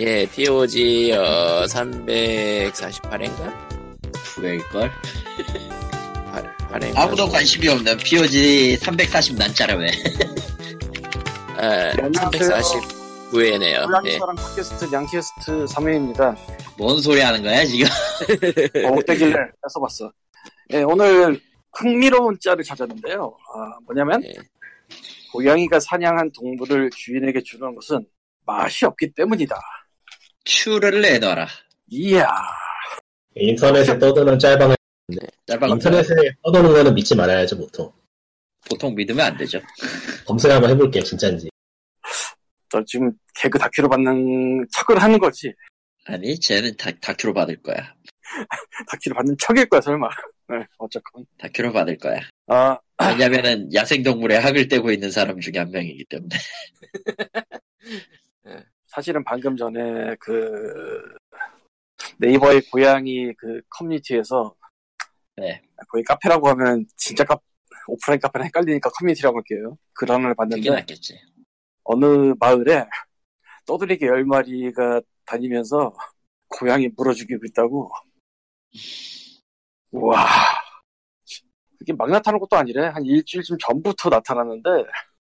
예, POG 어, 348회인가? 900일걸? 8회. 아무도 관심이 없는 POG 340 난짜라 왜? 아, 안녕하세요. 349회네요. 예. 고양이사랑 팟캐스트 양캐스트 3회입니다. 뭔 소리 하는 거야, 지금? 어떻길래 뺏어봤어. 네, 오늘 흥미로운 짤을 찾았는데요. 아, 뭐냐면 예. 고양이가 사냥한 동물을 주인에게 주는 것은 맛이 없기 때문이다. 추를 내놔라. 이야, 인터넷에 떠도는 짤방을 짤방 인터넷에 떠도는 거는 믿지 말아야죠 보통 보통 믿으면 안 되죠. 검색 한번 해볼게 진짜인지 너 지금 개그 다큐로 받는 척을 하는 거지. 아니, 쟤는 다, 다큐로 받을 거야. 다큐로 받는 척일 거야, 설마. 네, 어쨌건. 다큐로 받을 거야. 아, 왜냐면은 야생동물에 학을 떼고 있는 사람 중에 한 명이기 때문에. 사실은 방금 전에 그 네이버의 고양이 그 커뮤니티에서 네. 거기 카페라고 하면 진짜 카 오프라인 카페랑 헷갈리니까 커뮤니티라고 할게요. 글 하나를 그게 봤는데 낫겠지. 어느 마을에 떠들이개 열 마리가 다니면서 고양이 물어 죽이고 있다고. 와. 그게 막 나타나는 것도 아니래. 한 일주일쯤 전부터 나타났는데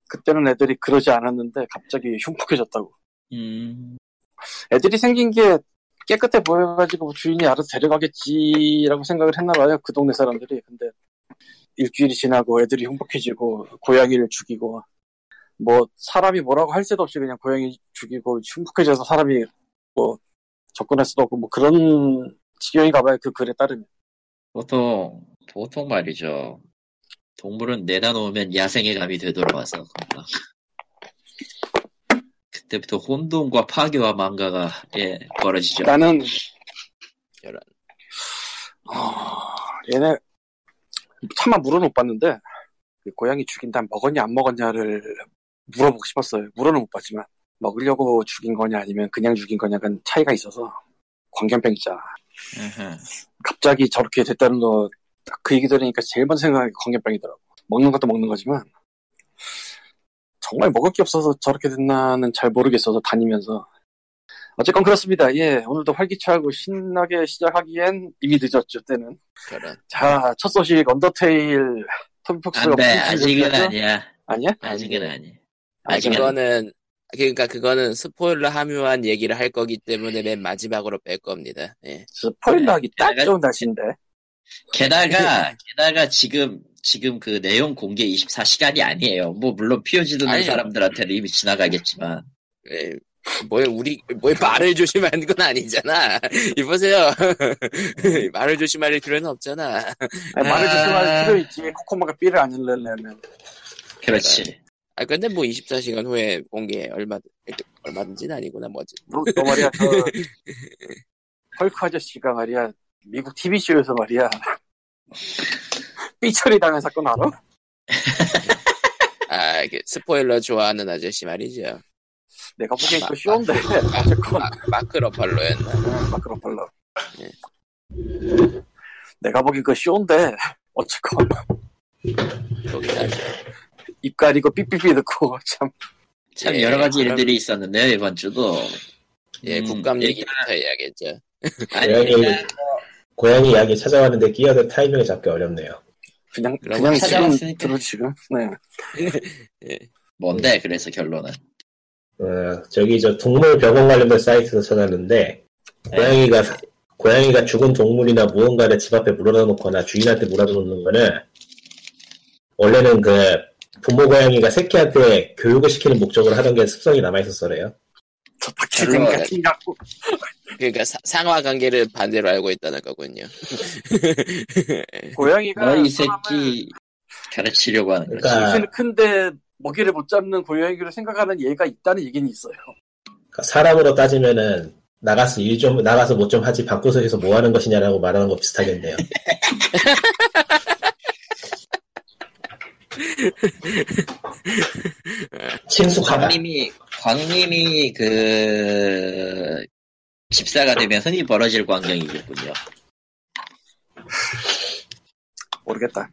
그때는 애들이 그러지 않았는데 갑자기 흉폭해졌다고. 음, 애들이 생긴 게 깨끗해 보여가지고 뭐 주인이 알아서 데려가겠지라고 생각을 했나 봐요. 그 동네 사람들이. 근데 일주일이 지나고 애들이 흉폭해지고 고양이를 죽이고 뭐 사람이 뭐라고 할 새도 없이 그냥 고양이 죽이고 흉폭해져서 사람이 뭐 접근할 수도 없고 뭐 그런 지경이 가봐요. 그 글에 따르면. 보통, 보통 말이죠. 동물은 내다 놓으면 야생의 감이 되돌아와서. 금방. 그때부터 혼돈과 파괴와 망가가, 예, 벌어지죠. 나는 이런. 어, 얘네 차마 물어는 못 봤는데 그 고양이 죽인 다음 먹었냐 안 먹었냐를 물어보고 싶었어요. 물어는 못 봤지만 먹으려고 죽인 거냐 아니면 그냥 죽인 거냐는 차이가 있어서 광견병 있잖아. 으흠. 갑자기 저렇게 됐다는 거 그 얘기 들으니까 제일 먼저 생각하는 게 광견병이더라고. 먹는 것도 먹는 거지만 정말 먹을 게 없어서 저렇게 됐나는 잘 모르겠어서 다니면서 어쨌건 그렇습니다. 예, 오늘도 활기차고 신나게 시작하기엔 이미 늦었죠, 때는. 저런. 자, 첫 소식 언더테일 토비폭스가 안 돼, 무슨 아직은 소식이었죠? 아니야. 아니야? 아직은 아니. 아, 아직은 그거는, 그러니까 그거는 스포일러 함유한 얘기를 할 거기 때문에 맨 마지막으로 뺄 겁니다. 예. 스포일러하기 딱 내가- 좋은 날씨인데. 게다가 게다가 지금 지금 그 내용 공개 24시간이 아니에요. 뭐 물론 피어지 듣는 아니요. 사람들한테는 이미 지나가겠지만 예. 뭐 우리 뭐 말을 조심하는 건 아니잖아. 이보세요. 말을 조심할 필요는 없잖아. 아니, 말을 아. 조심할 필요 있지. 코코마가 삐를 안 흘려내면. 그렇지. 아 근데 뭐 24시간 후에 공개 얼마 얼마든지는 아니구나 뭐지. 너, 너 말이야, 저 헐크 아저씨가 말이야 미국 TV쇼에서 말이야 삐처리 당한 사건 알아? 아그 스포일러 좋아하는 아저씨 말이죠. 내가 보기엔 쇼인데 마- 어쨌건 마, 마크 러팔로였나? 마크로 팔로 예. 내가 보기엔 그거 쇼인데 어쨌건 거기다 입 가리고 삐삐삐 듣고 참 참 예, 여러 가지 그럼- 일들이 있었는데요 이번 주도. 예 음, 국감 얘기부터 해야겠죠. 아니 고양이 일단 고양이 이야기 찾아왔는데 끼어들 타이밍을 잡기 어렵네요 그냥 그냥 지금. 들어 지금? 네. 뭔데 그래서 결론은? 어, 저기 저 동물 병원 관련된 사이트에서 찾았는데 고양이가 고양이가 죽은 동물이나 무언가를 집 앞에 물어다 놓거나 주인한테 물어다 놓는 거는 원래는 그 부모 고양이가 새끼한테 교육을 시키는 목적으로 하던 게 습성이 남아 있었어래요. 저 별로- 같은 갖고 그러니까 사- 상하 관계를 반대로 알고 있다는 거군요. 고양이가 너이 새끼 가르치려고 하는 거지. 그러니까 키는 큰데 먹이를 못 잡는 고양이로 생각하는 얘가 있다는 얘기는 있어요. 그러니까 사람으로 따지면은 나가서 일 좀 나가서 뭐 좀 하지 방구석에서 뭐 하는 것이냐라고 말하는 거 비슷하겠네요. 친숙하다. 광님이 광님이 그 집사가 되면 흔히 벌어질 광경이겠군요. 모르겠다.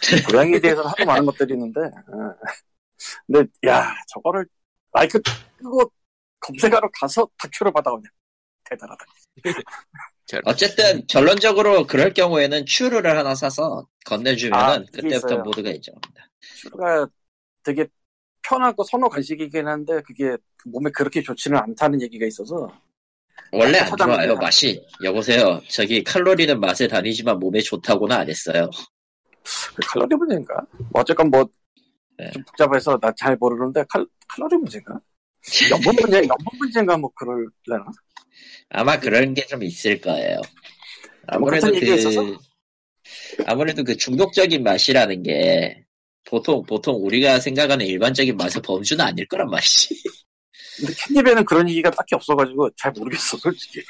고양이에 대해서는 하도 많은 것들이 있는데, 어. 근데, 야, 저거를, 마이크 끄고 검색하러 가서 다큐를 받아오냐. 대단하다. 어쨌든 결론적으로 그럴 경우에는 츄르를 하나 사서 건네주면은 아, 그때부터 있어요. 모두가 인정합니다. 츄르가 되게 편하고 선호 간식이긴 한데 그게 몸에 그렇게 좋지는 않다는 얘기가 있어서 원래 안 좋아요. 맛이. 여보세요. 저기 칼로리는 맛의 단위지만 몸에 좋다고는 안 했어요. 그 칼로리 문제인가? 뭐 어쨌건 뭐 네. 좀 복잡해서 나 잘 모르는데 칼, 칼로리 문제인가? 연분 문제, 연분 문제인가 뭐 그럴려나? 아마 그런 게 좀 있을 거예요. 뭐 아무래도 그? 아무래도 그 중독적인 맛이라는 게 보통 보통 우리가 생각하는 일반적인 맛의 범주는 아닐 거란 말이지. 근데 캣닙에는 그런 얘기가 딱히 없어가지고 잘 모르겠어 솔직히.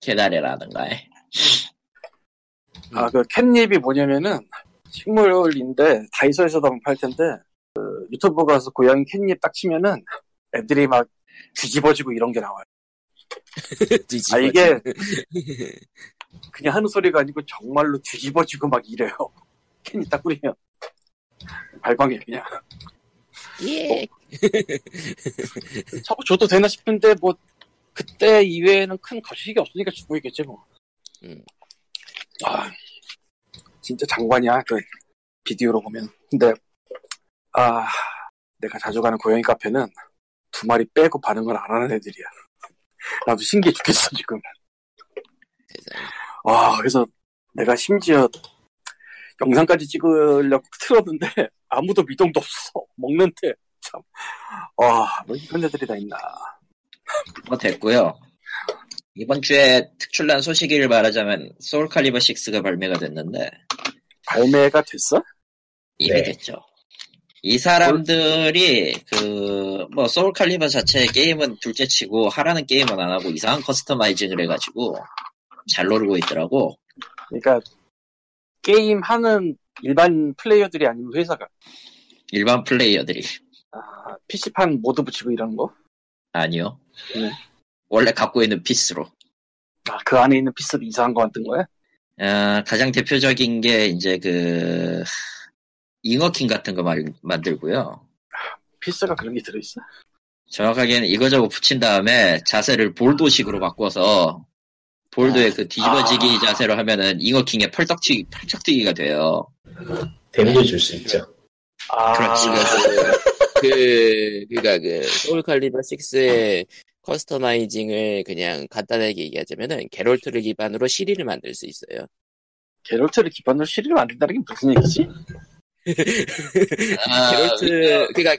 계달이라든가. 아그 캣닙이 뭐냐면은 식물인데 다이소에서도 한번 팔 텐데 그 유튜브 가서 고양이 캣닙 딱 치면은 애들이 막 뒤집어지고 이런 게 나와요. 아 이게 그냥 하는 소리가 아니고 정말로 뒤집어지고 막 이래요. 캔이 딱 뿌리면 발광해 그냥. 예. 저거 줘도 되나 싶은데 뭐 그때 이외에는 큰 거시기 없으니까 주고 있겠지 뭐. 음. 아 진짜 장관이야 그 비디오로 보면. 근데 아 내가 자주 가는 고양이 카페는 두 마리 빼고 반응을 안 하는 애들이야. 나도 신기해 죽겠어 지금. 와, 그래서 내가 심지어 영상까지 찍으려고 틀었는데 아무도 미동도 없어. 먹는데 참. 와, 뭐 이런 애들이 다 있나. 뭐 됐고요. 이번 주에 특출난 소식을 말하자면 소울 칼리버 6가 발매가 됐는데 발매가 됐어? 이미 네. 됐죠. 이 사람들이 그 뭐 소울 칼리버 자체 게임은 둘째치고 하라는 게임은 안 하고 이상한 커스터마이징을 해가지고 잘 놀고 있더라고. 그러니까 게임 하는 일반 플레이어들이 아니면 회사가 일반 플레이어들이 아, PC판 모드 붙이고 이런 거? 아니요. 네. 원래 갖고 있는 피스로. 아, 그 안에 있는 피스도 이상한 거 만든 거야? 아, 가장 대표적인 게 이제 그 잉어킹 같은 거 말- 만들고요. 피스가 그런 게 들어있어? 정확하게는 이거저거 붙인 다음에 자세를 볼도식으로 바꿔서 볼도의 그 뒤집어지기 아. 자세로 하면은 잉어킹의 펄떡튀기, 펄쩍튀기가 돼요. 데미지 줄 수 있죠. 아, 그렇지. 그, 그니까 그, 소울 칼리버 6의 customizing을 그냥 간단하게 얘기하자면은, 게롤트를 기반으로 시리를 만들 수 있어요. 게롤트를 기반으로 시리를 만든다는 게 무슨 얘기지? 아, 게롤트, 그니까,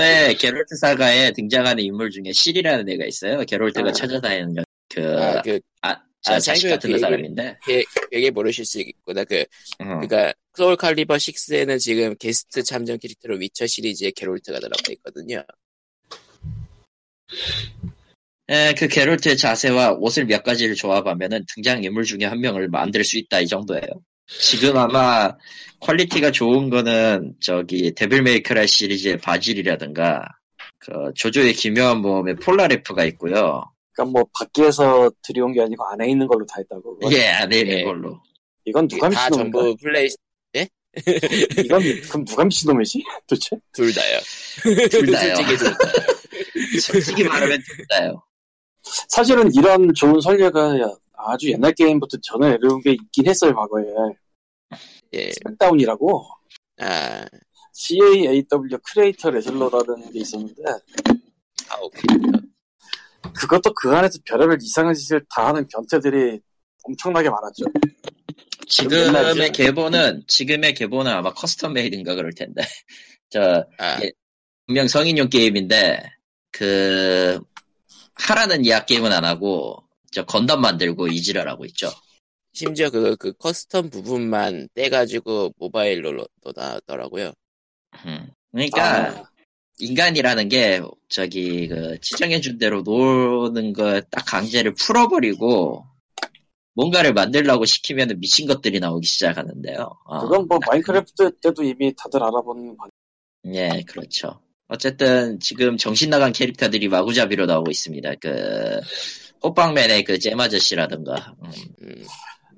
의 게롤트 사가에 등장하는 인물 중에 시리라는 애가 있어요. 게롤트가 아. 찾아다니는 그, 아, 그, 아, 자, 아, 자식 같은 그 사람인데. 되게 모르실 수 있구나. 그, 음. 그니까, 소울 칼리버 6에는 지금 게스트 참전 캐릭터로 위쳐 시리즈의 게롤트가 들어가 있거든요. 에, 그 게롤트의 자세와 옷을 몇 가지를 조합하면은 등장 인물 중에 한 명을 만들 수 있다 이 정도예요. 지금 아마 quality가 좋은 거는 저기 데빌 메이 크라이 시리즈의 버질이라든가 그 조조의 기묘한 모험의 폴나레프가 있고요. 그러니까 뭐 밖에서 들여온 게 아니고 안에 있는 걸로 다 했다고. 그건- 예, 안에 있는 예. 걸로. 이건 누가 다 미친놈인가? 전부 플레이, 이건 그럼 누가 미친놈이지? 도대체? 둘 다요. 둘 다요. 솔직히 둘 다. 솔직히 말하면 둘 다요. 사실은 이런 좋은 설계가 아주 옛날 게임부터 전해 내려온 게 있긴 했어요 과거에 예. 스맥다운이라고 아, CAAW 크리에이터 레슬러라는 게 있었는데 아, 오케이. 그것도 그 안에서 별의별 이상한 짓을 다 하는 변태들이 엄청나게 많았죠 지금의. 계보는 지금의 계보는 아마 커스텀 메이드인가 그럴 텐데. 저 아, 예. 분명 성인용 게임인데 그 하라는 이야 게임은 안 하고 저 건담 만들고 이지랄 하고 있죠. 심지어 그, 그 custom 부분만 떼가지고 모바일로 또 나왔더라고요. 음. 그러니까 아, 인간이라는 게 저기 그 지정해준 대로 노는 거 딱 강제를 풀어버리고 뭔가를 만들라고 시키면 미친 것들이 나오기 시작하는데요. 어, 그건 뭐딱 마인크래프트 때도 이미 다들 알아본 바- 예, 그렇죠. 어쨌든 지금 정신 나간 캐릭터들이 마구잡이로 나오고 있습니다. 그 호빵맨의 그 잼 아저씨라든가. 음, 음,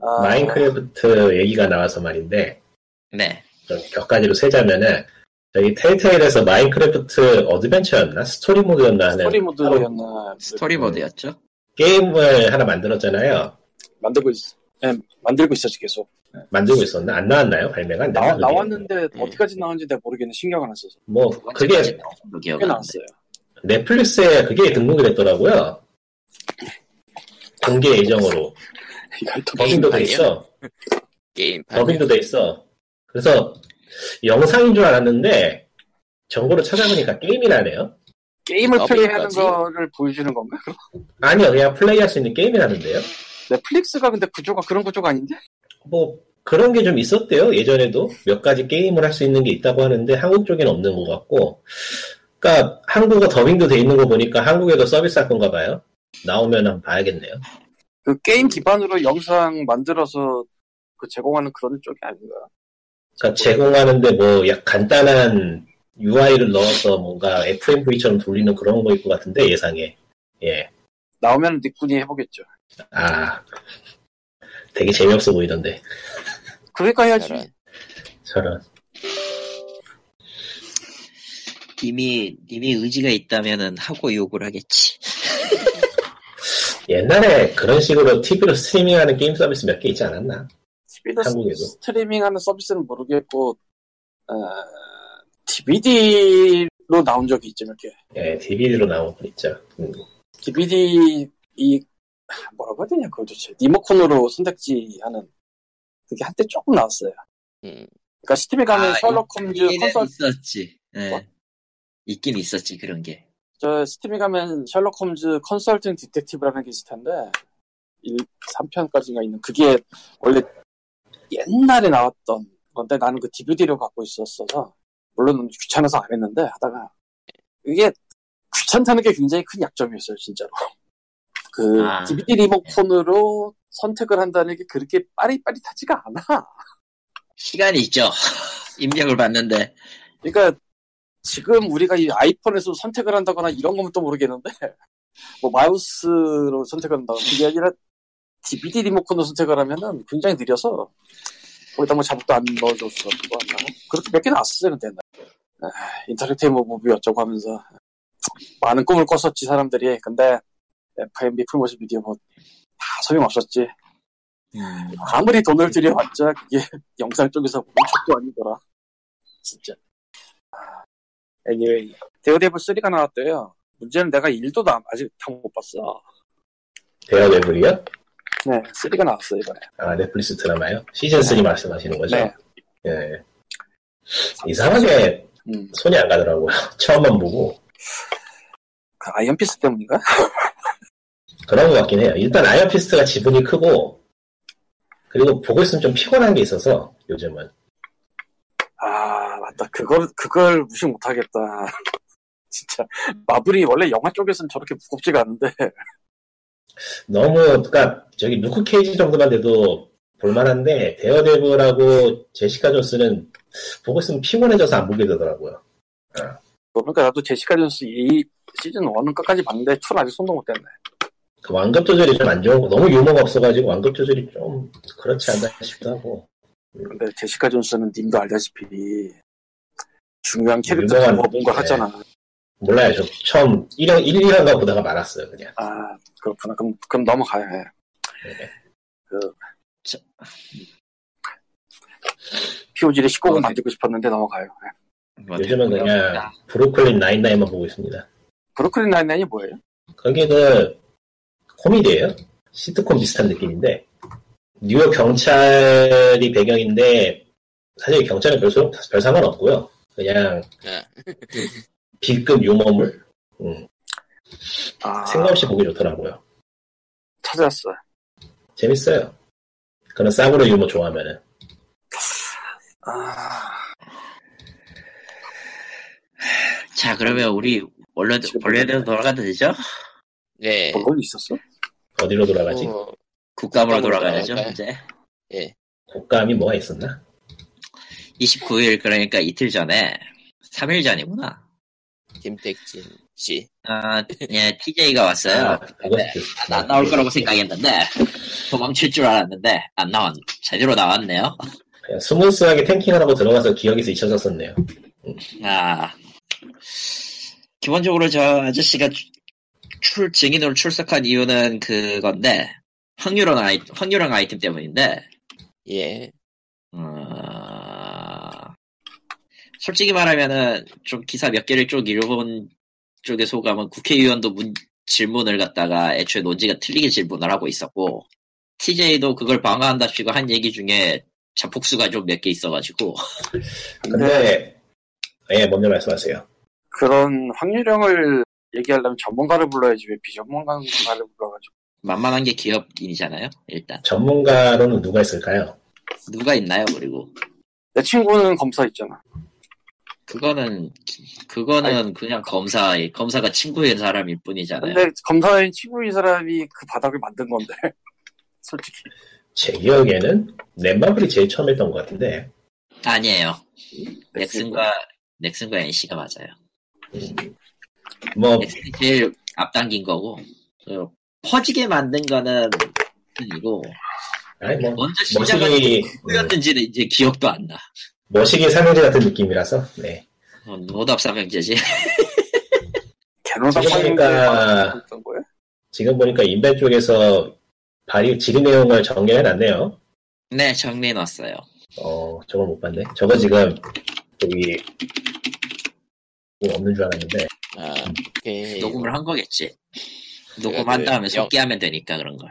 아, 마인크래프트 얘기가 나와서 말인데 네. 좀 곁가지로 세자면은 저기 텔테일에서 마인크래프트 어드벤처였나 스토리 모드였나 하는 스토리 모드였나 스토리 모드였죠. 게임을 하나 만들었잖아요. 만들고 있, 예, 만들고 있었지 계속. 만들고 있었나? 안 나왔나요? 발매가 안 그게? 나왔는데 음. 어디까지 나왔는지 내가 모르겠는 신경 안 썼어. 뭐 그게 꽤. 나왔어요. 넷플릭스에 그게 등록이 됐더라고요. 공개 예정으로 더빙도 돼? 있어. 게임판. 더빙도 돼 있어. 그래서 영상인 줄 알았는데 정보를 찾아보니까 게임이라네요. 게임을? 플레이하는 거를 보여주는 건가? 그럼 아니요, 그냥 플레이할 수 있는 게임이라는데요. 넷플릭스가 근데 구조가 그런 구조가 아닌데? 뭐 그런 게 좀 있었대요. 예전에도 몇 가지 게임을 할 수 있는 게 있다고 하는데 한국 쪽에는 없는 것 같고. 그러니까 한국어 더빙도 돼 있는 거 보니까 한국에도 서비스 할 건가 봐요. 나오면 한번 봐야겠네요. 그 게임 기반으로 영상 만들어서 그 제공하는 그런 쪽이 아닌가? 그러니까 제공하는데 뭐 약 간단한 UI를 넣어서 뭔가 FMV처럼 돌리는 그런 거일 것 같은데 예상에. 예. 나오면 니꾼이 해보겠죠. 아 되게 재미없어 보이던데. 그러니까 해야지. 저런. 저런. 님이 님이 의지가 있다면은 하고 욕을 하겠지. 옛날에 그런 식으로 TV로 스트리밍하는 게임 서비스 몇 개 있지 않았나? TV도 한국에도. 스트리밍하는 서비스는 모르겠고 어, DVD로 나온 적이 있죠 몇 개. 예, DVD로 나온 거 있죠. 음. DVD 이 뭐라고 해야 되냐 그걸 도대체 리모컨으로 선택지 하는 그게 한때 조금 나왔어요. 음. 그러니까 스팀에 가면 아, 셜록 홈즈 컨설 있었지. 예. 뭐? 있긴 있었지 그런 게. 저 스팀에 가면 셜록 홈즈 컨설팅 디텍티브라는 게 있을 텐데 1, 3편까지가 있는 그게 원래 옛날에 나왔던 건데 나는 그 DVD로 갖고 있었어서 물론 귀찮아서 안 했는데 하다가 이게 귀찮다는 게 굉장히 큰 약점이었어요 진짜로 그 아. DVD 리모컨으로 선택을 한다는 게 그렇게 빠릿빠릿하지가 않아 시간이 있죠. 입력을 받는데 그러니까 지금 우리가 이 아이폰에서 선택을 한다거나 이런 거면 또 모르겠는데 뭐 마우스로 선택을 한다거나 그게 아니라 DVD 리모컨으로 선택을 하면은 굉장히 느려서 거기다 뭐 자막도 안 넣어줬어 그거 안 나고 그렇게 몇개 근데 옛날에. 아, interactive movie 어쩌고 하면서 많은 꿈을 꿨었지 사람들이 근데 FMB 풀모션 비디오 뭐다 소용없었지 아무리 돈을 들여봤자 그게 영상 쪽에서 보면 척도 아니더라. 진짜. 아, anyway, 데어데블 3가 나왔대요. 문제는 내가 1도 나, 아직 다 못 봤어. 레블이요? 네, 3가 나왔어, 이번에. 아, 넷플릭스 드라마요? 시즌3 말씀하시는 거죠? 네. 예. 이상하게 음, 손이 안 가더라고요. 처음만 보고. 그 아이언피스트 때문인가? 그런 것 같긴 해요. 일단 아이언피스트가 지분이 크고, 그리고 보고 있으면 좀 피곤한 게 있어서, 요즘은. 아, 맞다. 그걸, 그걸 무시 못하겠다. 진짜. 마블이 원래 영화 쪽에서는 저렇게 무겁지가 않은데. 너무, 그니까, 저기, 루크 케이지 정도만 돼도 볼만한데, 데어데블하고 제시카 존스는 보고 있으면 피곤해져서 안 보게 되더라고요. 그러니까 나도 제시카 존스 이 시즌 1은 끝까지 봤는데 2는 아직 손도 못 댔네. 그 완급 조절이 좀 안 좋은 거, 너무 유머가 없어가지고 완급 조절이 좀 그렇지 않나 싶기도 하고. 근데 제시카 존스는 님도 알다시피 중요한 캐릭터 유명한 뭐 뭔가 네. 하잖아. 몰라요. 저 처음 1화, 1, 2화가 보다가 말았어요, 그냥. 아 그렇구나. 그럼 그럼 넘어가야 해. 네. 그 저- POG를 19금 어, 만들고 싶었는데 넘어가요. 네. 뭐 요즘은. 그냥 브루클린 나인나인만 보고 있습니다. 브로클린 나인나인이 뭐예요? 거기 그 코미디예요. 시트콤 비슷한 느낌인데 뉴욕 경찰이 배경인데 사실 경찰은 별, 소- 별 상관 없고요. 그냥 아. B급 유머물 음, 아 생각 없이 보기 좋더라고요. 찾았어. 재밌어요. 그런 싸구려 유머 좋아하면은 아 자 그러면 우리 원래 원래대로 돌아가도 되죠? 네. 그런 거 있었어? 어디로 돌아가지? 뭐, 국감으로 돌아가야죠 돌아갈까요? 이제. 국감이 뭐가 있었나? 29일 그러니까 이틀 전에 3일 전이구나. 김택진 씨. 아, 예, TJ가 왔어요. 아, 네. 아, 안 나올 거라고 생각했는데 도망칠 줄 알았는데 안 나왔. 제대로 나왔네요. 그냥 smooth하게 tanking을 하고 들어가서 기억에서 잊혀졌었네요. 아 기본적으로 저 아저씨가 출- 출 증인으로 출석한 이유는 그건데 확률형 아이 확률형 아이템 때문인데 예. 어, 솔직히 말하면은 좀 기사 몇 개를 쭉 읽어본 쪽의 소감은 국회의원도 문- 질문을 갖다가 애초에 논지가 틀리게 질문을 하고 있었고 TJ도 그걸 방어한답시고 한 얘기 중에 자폭수가 좀 몇 개 있어가지고. 근데 예 먼저 말씀하세요. 그런 확률형을 얘기하려면 전문가를 불러야지 왜 비전문가를 불러가지고. 만만한 게 기업인이잖아요 일단. 전문가로는 누가 있을까요? 누가 있나요 그리고? 내 친구는 검사 있잖아 그거는 그거는 그냥 검사 검사가 친구인 사람일 뿐이잖아요. 근데 검사인 친구인 사람이 그 바닥을 만든 건데 솔직히. 제 기억에는 넷마블이 제일 처음 했던 것 같은데. 아니에요. 넥슨과 넥슨과 NC가 맞아요. 뭐 넥슨이 제일 앞당긴 거고 그 퍼지게 만든 거는 이고 아니 뭐 먼저 시작은 머시기 누구였는지는 이제 기억도 안 나. 머시기 삼형제 같은 느낌이라서 네. 어, 노답 삼형제지. 지금 보니까-? 지금 보니까 인벤 쪽에서 발이 지리 내용을 정리해 놨네요. 네, 정리해 놨어요. 어 저걸 못 봤네. 저거 지금 여기 뭐 없는 줄 알았는데 아, 오케이. 녹음을 한 거겠지. 녹음한 그 다음에 영- 속기하면 되니까 그런 걸.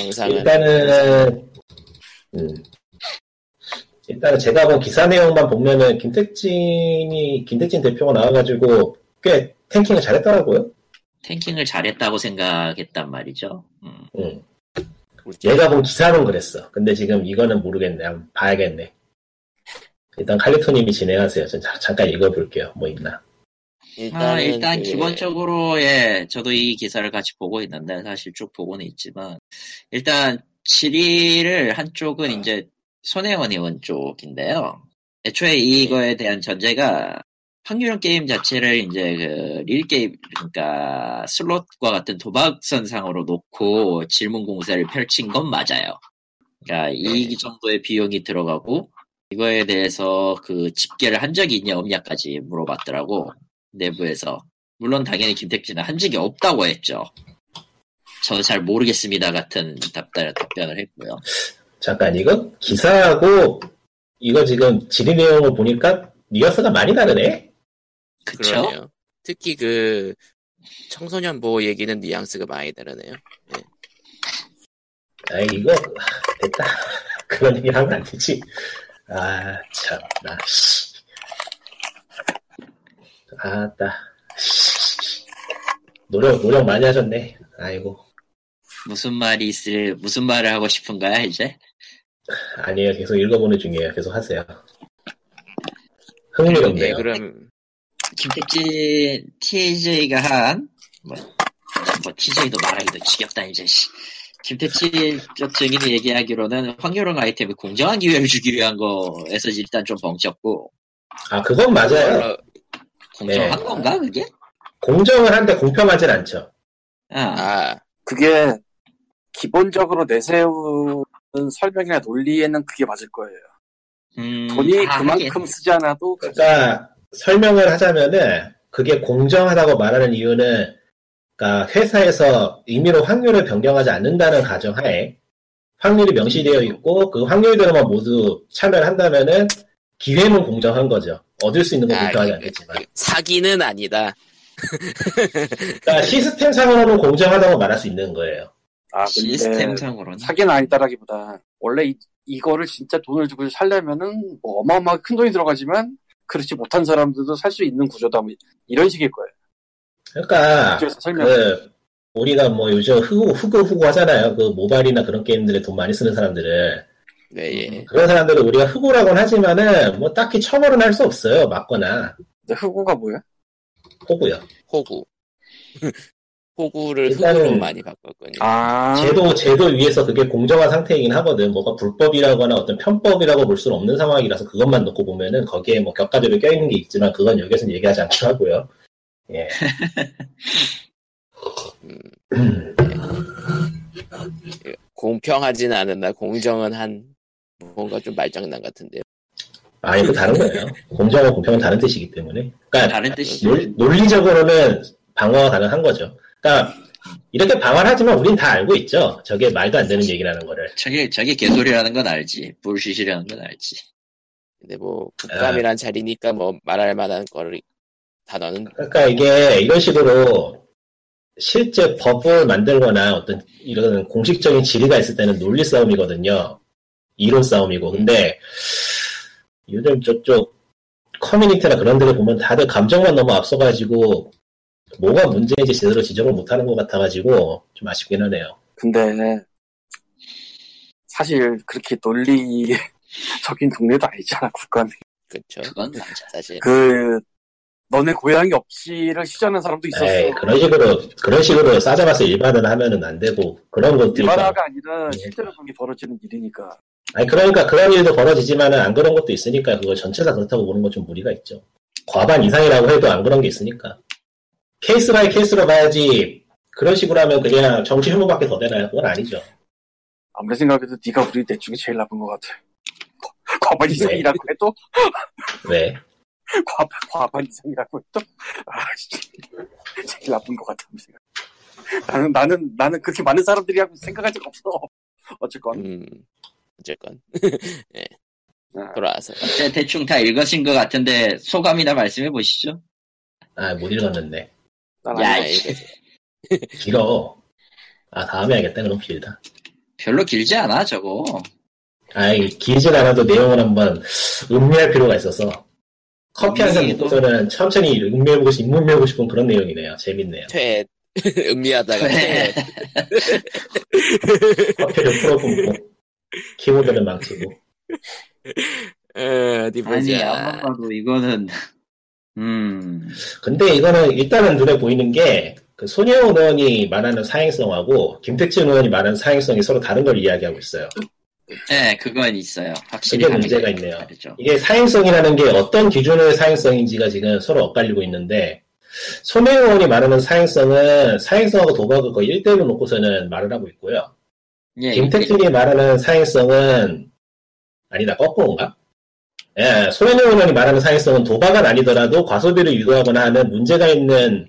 영상은 일단은 음, 일단은 제가 본 기사 내용만 보면은 김택진이 김택진 대표가 나와가지고 꽤 탱킹을 잘했더라고요. 탱킹을 잘했다고 생각했단 말이죠. 음. 음. 얘가 본 기사는 그랬어. 근데 지금 이거는 모르겠네. 한번 봐야겠네. 일단 칼리토님이 진행하세요. 전 자- 잠깐 읽어볼게요. 뭐 있나. 일단은 아, 일단 그- 기본적으로 예, 저도 이 기사를 같이 보고 있는데 사실 쭉 보고는 있지만 일단 7위를 한쪽은 이제 손혜원 의원 쪽인데요. 애초에 이거에 대한 전제가 확률형 게임 자체를 이제 그 릴 게임 그러니까 슬롯과 같은 도박선상으로 놓고 질문 공세를 펼친 건 맞아요. 그러니까 이 정도의 비용이 들어가고 이거에 대해서 그 집계를 한 적이 있냐 없냐까지 물어봤더라고. 내부에서 물론 당연히 김택진은 한 적이 없다고 했죠. 저는 잘 모르겠습니다 같은 답변, 답변을 했고요. 잠깐 이거 기사하고 이거 지금 질의 내용을 보니까 뉘앙스가 많이 다르네. 그쵸? 그러네요. 특히 그 청소년 보호 얘기는 뉘앙스가 많이 다르네요. 아 이거 아, 됐다. 그런 얘기 하면 안 되지. 아 참나. 씨. 아따. 씨. 노력 노력 많이 하셨네. 아이고 무슨 말이 있을, 무슨 말을 하고 싶은 거야, 이제? 아니에요. 계속 읽어보는 중이에요. 계속 하세요. 네, 흥미롭네요. 그럼 김택진, TJ가 한, 뭐, 뭐, TJ도 말하기도 지겹다, 이제, 씨. 김택진 쪽 증인이 얘기하기로는 확률형 아이템이 공정한 기회를 주기 위한 거에서 일단 좀 벙쪘고, 아 그건 맞아요. 원래 공정한 네. 건가, 그게? 공정을 한데 공평하진 않죠. 아, 아 그게 기본적으로 내세우는 설명이나 논리에는 그게 맞을 거예요. 음, 돈이 아, 그만큼 하긴. 쓰지 않아도 그러니까 설명을 하자면은 그게 공정하다고 말하는 이유는 그러니까 회사에서 임의로 확률을 변경하지 않는다는 가정하에 확률이 명시되어 있고 그 확률대로만 모두 참여를 한다면은 기회는 공정한 거죠. 얻을 수 있는 건 아, 공정하지 그- 않겠지만. 그 사기는 아니다. 그러니까 시스템상으로는 공정하다고 말할 수 있는 거예요. 아 시스템상으로는. 사기는 아니다라기보다 원래 이, 이거를 진짜 돈을 주고 살려면은 뭐 어마어마하게 큰 돈이 들어가지만 그렇지 못한 사람들도 살 수 있는 구조다 뭐 이런 식일 거예요. 그러니까. 그 우리가 뭐 요즘 후구 후구 후구 하잖아요. 그 모바일이나 그런 게임들에 돈 많이 쓰는 사람들을 네, 예. 음. 그런 사람들을 우리가 후구라고는 하지만은 뭐 딱히 처벌은 할 수 없어요. 맞거나 근데 흑우가 뭐야? 호구요. 호구. 호구를 일단은- 흑으로 많이 바꿨거든요. 아 제도 제도 위에서 그게 공정한 상태이긴 하거든. 뭐가 불법이라거나 어떤 편법이라고 볼 수는 없는 상황이라서 그것만 놓고 보면은 거기에 뭐 격가지로 껴있는 게 있지만 그건 여기서는 얘기하지 않기로 하고요. 예. 음, 공평하진 않은다. 공정은 한 뭔가 좀 말장난 같은데요. 아니, 그 다른 거예요. 공정과 공평은 다른 뜻이기 때문에. 그러니까 다른 뜻이 논, 논리적으로는 방어가 가능한 거죠. 그러니까 이렇게 방어하지만 우린 다 알고 있죠. 저게 말도 안 되는 얘기라는 거를. 저게 저게 개소리라는 건 알지 불시시라는 건 알지 근데 뭐 아. 국감이란 자리니까 뭐 말할 만한 거를 단어는 그러니까 이게 이런 식으로 실제 법을 만들거나 어떤 이런 공식적인 질의가 있을 때는 논리 싸움이거든요. 이론 싸움이고. 근데 요즘 저쪽 커뮤니티나 그런 데를 보면 다들 감정만 너무 앞서가지고 뭐가 문제인지 제대로 지적을 못하는 것 같아가지고 좀 아쉽긴 하네요. 근데 사실 그렇게 논리 적인 동네도 아니잖아 국감이. 그렇죠. 그건 맞아 사실 그 너네 고향이 없지를 시전하는 사람도 있었어. 에이, 그런 식으로 그런 식으로 싸잡아서 일반을 하면은 안 되고 그런 것도 있고. 일반화가 아니라 네. 실제로 그게 벌어지는 일이니까. 아니 그러니까 그런 일도 벌어지지만은 안 그런 것도 있으니까 그거 전체 다 그렇다고 보는 건 좀 무리가 있죠. 과반 이상이라고 해도 안 그런 게 있으니까 case by case로 봐야지 그런 식으로 하면 그냥 정치 혐오밖에 더 되나요? 그건 아니죠. 아무리 생각해도 네가 우리 넷 중에 제일 나쁜 것 같아. 과반 이상이라고 해도 왜? 과, 과반 이상이라고 해도 아 씨, 제일 나쁜 것 같아. 생각. 나는 나는 나는 그렇게 많은 사람들이 하고 생각한 적 없어. 어쨌건 음 어쨌건 아, 돌아와서 대- 대충 다 읽으신 것 같은데 소감이나 말씀해 보시죠 아못 읽었는데 난 야, 길어. 아 다음에 하겠다 그럼 길다. 별로 길지 않아 저거 아이 길진 않아도 내용을 한번 음미할 필요가 있어서 커피 한잔 음미도- 먹고서는 천천히 음미해보고 싶, 입문해보고 싶은 그런 내용이네요. 재밌네요. 퇴 음미하다가 네. 퇴 커피를 풀어붓고 키보드를 망치고 어, 어디 아니 보자 봐도 이거는 음 근데 이거는 일단은 눈에 보이는 게, 그 손혜원 의원이 말하는 사행성하고 김택진 의원이 말하는 사행성이 서로 다른 걸 이야기하고 있어요. 네, 그건 있어요. 확실히 그게 문제가 있네요. 다르죠. 이게 사행성이라는 게 어떤 기준의 사행성인지가 지금 서로 엇갈리고 있는데, 손혜원 의원이 말하는 사행성은 사행성하고 도박을 거의 1대1로 놓고서는 말을 하고 있고요. 예, 김택진이 말하는 사행성은, 아니다, 거꾸로인가? 예, 손혜원 의원이 말하는 사행성은 도박은 아니더라도 과소비를 유도하거나 하는 문제가 있는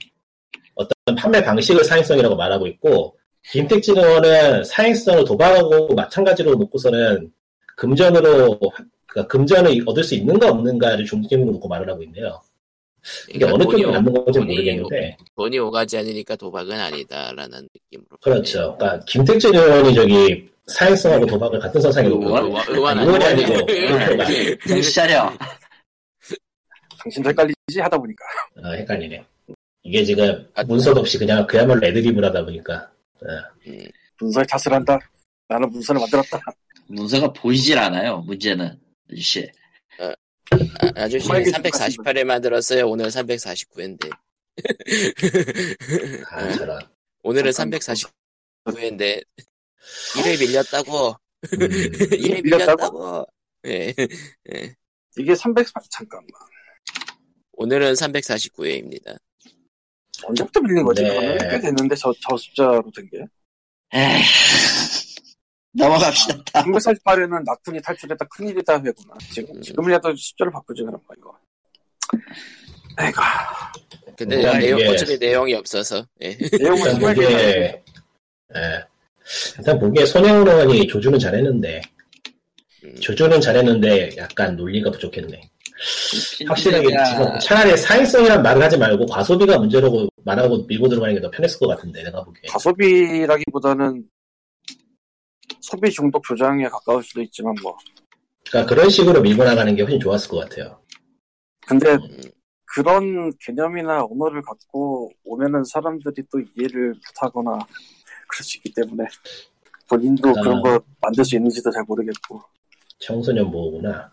어떤 판매 방식을 사행성이라고 말하고 있고, 김택진 의원은 사행성을 도박하고 마찬가지로 놓고서는 금전으로, 그러니까 금전을 얻을 수 있는가 없는가를 중심으로 놓고 말을 하고 있네요. 이게 어느 쪽이 맞는 건지 돈이, 모르겠는데, 돈이 오가지 않으니까 도박은 아니다라는 느낌으로 그렇죠. 그러니까 김택진 의원이 저기 사행성하고 도박을 같은 선상에 놓고 의원? 의원이 아니고 아니고 정신 차려. 당신도 헷갈리지 하다 보니까. 아, 헷갈리네. 이게 지금 아, 문서도 없이 그냥 그야말로 애드립을 하다 보니까 음, 문서에 탓을 한다. 나는 문서를 만들었다. 문서가 보이질 않아요. 문제는 아저씨. 아, 아저씨 정말 348회 만들었어요 오늘 349회인데 아 오늘은 잠깐만. 349회인데 1회 밀렸다고 음, 1회 밀렸다고? 밀렸다고 예. 이게 300 잠깐만. 오늘은 349회입니다 언제부터 밀린 거지? 네. 꽤 됐는데 저, 저 숫자로 된 게. 에이, 넘어갑시다. 다음. 348에는 낙훈이 탈출했다 큰일이다 회구나. 지금 음. 지금이라도 숫자를 바꾸지 그런 거 이거. 아이고 근데 내용, 이게- 어차피 내용이 없어서 예. 내용은 정말 괜찮아요. 예. 일단 보기에 의원이 조주는 잘했는데 음, 조주는 잘했는데 약간 논리가 부족했네. 확실하게 야, 지금 차라리 사행성이란 말을 하지 말고 과소비가 문제라고 말하고 밀고 들어가는 게 더 편했을 것 같은데 내가 보기에. 과소비라기보다는 소비 중독 조장에 가까울 수도 있지만 뭐. 그러니까 그런 식으로 밀고 나가는 게 훨씬 좋았을 것 같아요. 근데 음, 그런 개념이나 언어를 갖고 오면은 사람들이 또 이해를 못하거나 그럴 수 있기 때문에 본인도 아. 그런 거 만들 수 있는지도 잘 모르겠고 청소년 보호구나.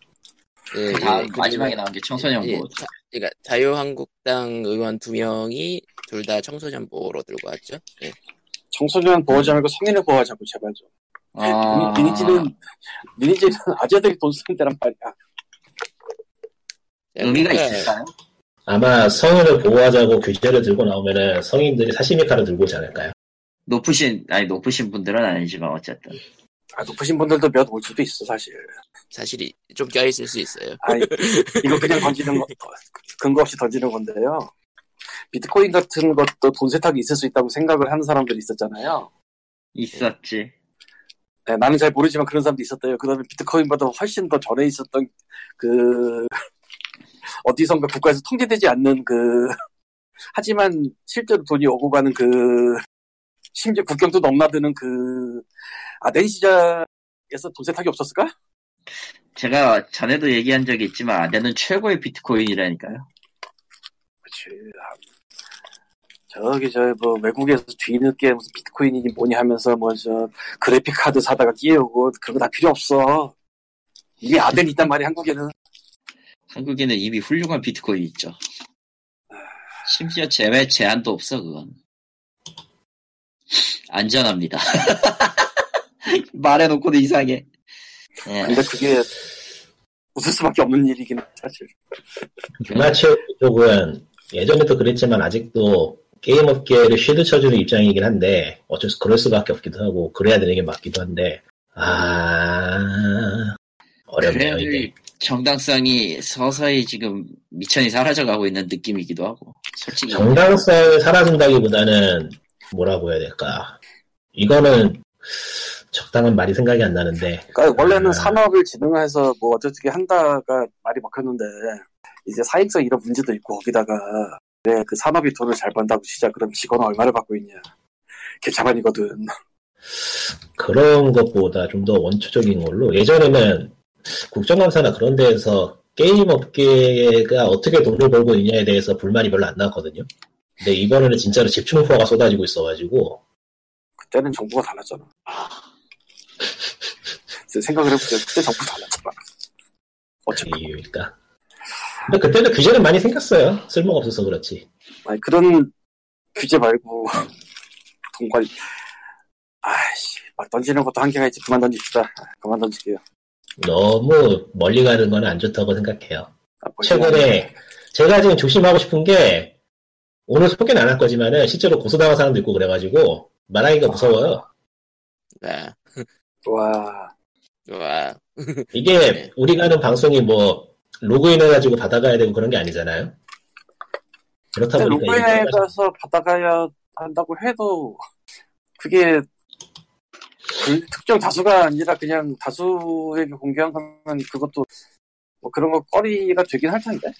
예, 예, 마지막에 나온 게 청소년 예, 보호. 자, 그러니까 자유한국당 의원 두 명이 둘 다 청소년 보호로 들고 왔죠. 예. 청소년 보호하지 말고 성인을 보호하자고 제발 좀 아, 리니지는 리니지는 아재들이 돈 쓰는 데란 말이야 의미가 그러니까 있을까요? 아마 성인을 보호하자고 규제를 들고 나오면은 성인들이 사시미카를 들고 오지 않을까요? 높으신 아니 높으신 분들은 아니지만 어쨌든 아, 높으신 분들도 몇 올 수도 있어, 사실. 사실이 좀 껴있을 수 있어요. 아, 이거 그냥 던지는 거, 근거 없이 던지는 건데요. 비트코인 같은 것도 돈 세탁이 있을 수 있다고 생각을 하는 사람들이 있었잖아요. 있었지. 네, 나는 잘 모르지만 그런 사람도 있었대요. 그 다음에 비트코인보다 훨씬 더 전에 있었던 그, 어디선가 국가에서 통제되지 않는 그, 하지만 실제로 돈이 오고 가는 그, 심지어 국경도 넘나드는 그, 아덴 시장에서 돈 세탁이 없었을까? 제가 전에도 얘기한 적이 있지만 아대는 최고의 비트코인이라니까요. 그치. 저기, 저, 뭐, 외국에서 뒤늦게 무슨 비트코인이니 뭐니 하면서 뭐, 저, 그래픽 카드 사다가 끼우고, 그런 거 다 필요 없어. 이미 아덴 있단 말이야, 한국에는. 한국에는 이미 훌륭한 비트코인 있죠. 심지어 제외 제한도 없어 그건. 안전합니다. 말해놓고도 이상해. 예. 근데 그게, 웃을 수밖에 없는 일이긴 해, 사실. 주마체오 쪽은 예전에도 그랬지만 아직도 게임 업계를 쉴드 쳐주는 입장이긴 한데 어쩔 수 그럴 수밖에 없기도 하고 그래야 되는 게 맞기도 한데 아 어렵네요 그래야 이게 정당성이 서서히 지금 미천이 사라져가고 있는 느낌이기도 하고 솔직히 정당성이 사라진다기보다는 뭐라고 해야 될까 이거는 적당한 말이 생각이 안 나는데 그러니까 원래는 아. 산업을 진흥해서 뭐 어쩌게 한다가 말이 먹혔는데, 이제 사익성 이런 문제도 있고, 거기다가, 왜그 산업이 돈을 잘 번다고 시작, 그럼 직원은 얼마를 받고 있냐. 개차반이거든. 그런 것보다 좀 더 원초적인 걸로 예전에는 국정감사나 그런 데에서 게임 업계가 어떻게 돈을 벌고 있냐에 대해서 불만이 별로 안 나왔거든요. 근데 이번에는 진짜로 집중호가 쏟아지고 있어가지고 그때는 정부가 달랐잖아. 생각을 해보세요. 그때 정부 달랐잖아. 그 이유일까. 근데 그때는 규제는 많이 생겼어요. 쓸모가 없어서 그렇지. 아니, 그런 규제 말고 돈 관리. 아이씨, 막 던지는 것도 한계가 있지. 그만 던집시다. 아, 그만 던질게요. 너무 멀리 가는 건 안 좋다고 생각해요. 아, 뭐 최근에 제가 지금 조심하고 싶은 게 오늘 소개는 안 할 거지만은 실제로 고소당한 사람도 있고 그래가지고 말하기가 무서워요. 아, 와, 와, 이게 네. 우리가 하는 방송이 뭐 로그인 해가지고 받아가야 되고 그런 게 아니잖아요. 그렇다 보니까 가서 받아가야 한다고 해도 그게 그 특정 다수가 아니라 그냥 다수에게 공개한 거면 그것도 뭐 그런 거 꺼리가 되긴 할 텐데.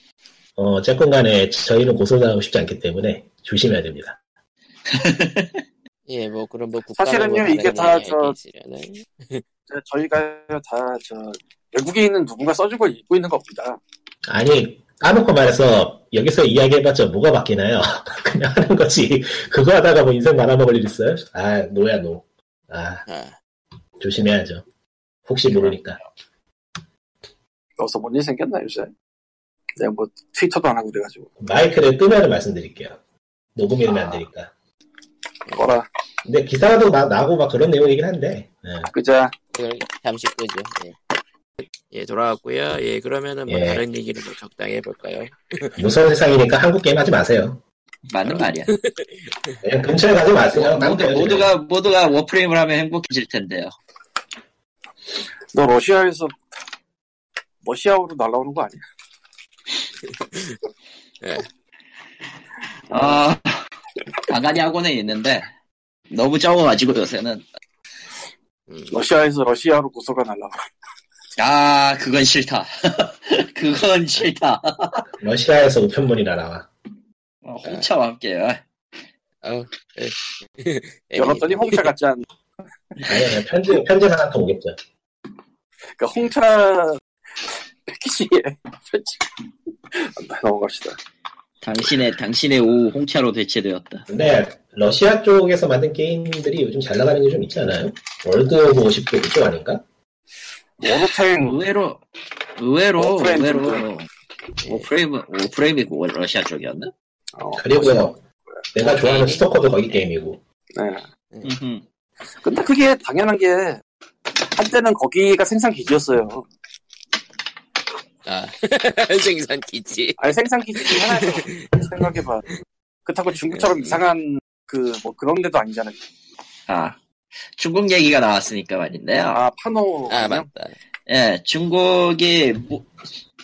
어, 어쨌건 간에 저희는 고소당하고 싶지 않기 때문에 조심해야 됩니다. 예, 뭐 그런 뭐 사실은요, 이게 다 저- 저희가 다 저 외국에 있는 누군가 써주고 읽고 있는 겁니다. 아니 까놓고 말해서 여기서 이야기해봤자 뭐가 바뀌나요? 그냥 하는 거지. 그거 하다가 뭐 인생 말아먹을 일 있어요? 아 노야 노. 아 아, 조심해야죠. 혹시 모르니까. 여기서 뭔 일 생겼나 요새? 내가 뭐 트위터도 안 하고 그래가지고 마이크를 끄면 말씀드릴게요. 녹음이 되면 안 되니까. 뭐라 근데 기사도 막 나고 막 그런 내용이긴 한데. 예. 그자 그걸 잠시 끄죠. 예. 예, 돌아왔고요. 예, 그러면은 뭐 예. 다른 얘기를 뭐 적당히 해볼까요? 무서운 세상이니까 한국 게임 하지 마세요. 맞는 말이야. 그냥 근처에 가지 마세요. 모두, 모두가 모두가 워프레임을 하면 행복해질 텐데요. 너 러시아에서 러시아어로 날라오는 거 아니야? 아 가만히 학원에 있는데 너무 적어가지고 요새는 러시아에서 러시아로 고소가 날라와. 아 그건 싫다. 그건 싫다. 러시아에서 우편물이나 나와. 어, 홍차와 함께요. 아우, 예. 열었더니 홍차 같지 않. 아니, 아니, 편지, 편지 하나 더 오겠죠. 그러니까 홍차 패키지에. 넘어갑시다. 당신의 당신의 오후 홍차로 대체되었다. 근데 러시아 쪽에서 만든 게임들이 요즘 잘 나가는 게 좀 있지 않아요? 월드 오브 탱크도 그쪽 아닌가? 월오탱 의외로 의외로 워프레임 의외로 워프레임 워프레임이 그 러시아 쪽이었나? 어, 그리고요, 내가 좋아하는 스토커도 거기 게임이고. 네. 근데 그게 당연한 게 한때는 거기가 생산 기지였어요. 아, 생산 기지. 아니 생산 기지 중에 하나죠. 생각해봐. 그렇다고 중국처럼 이상한 그 뭐 그런 데도 아니잖아요. 아 중국 얘기가 나왔으니까 말인데요. 아 파노 아? 맞다. 예, 중국이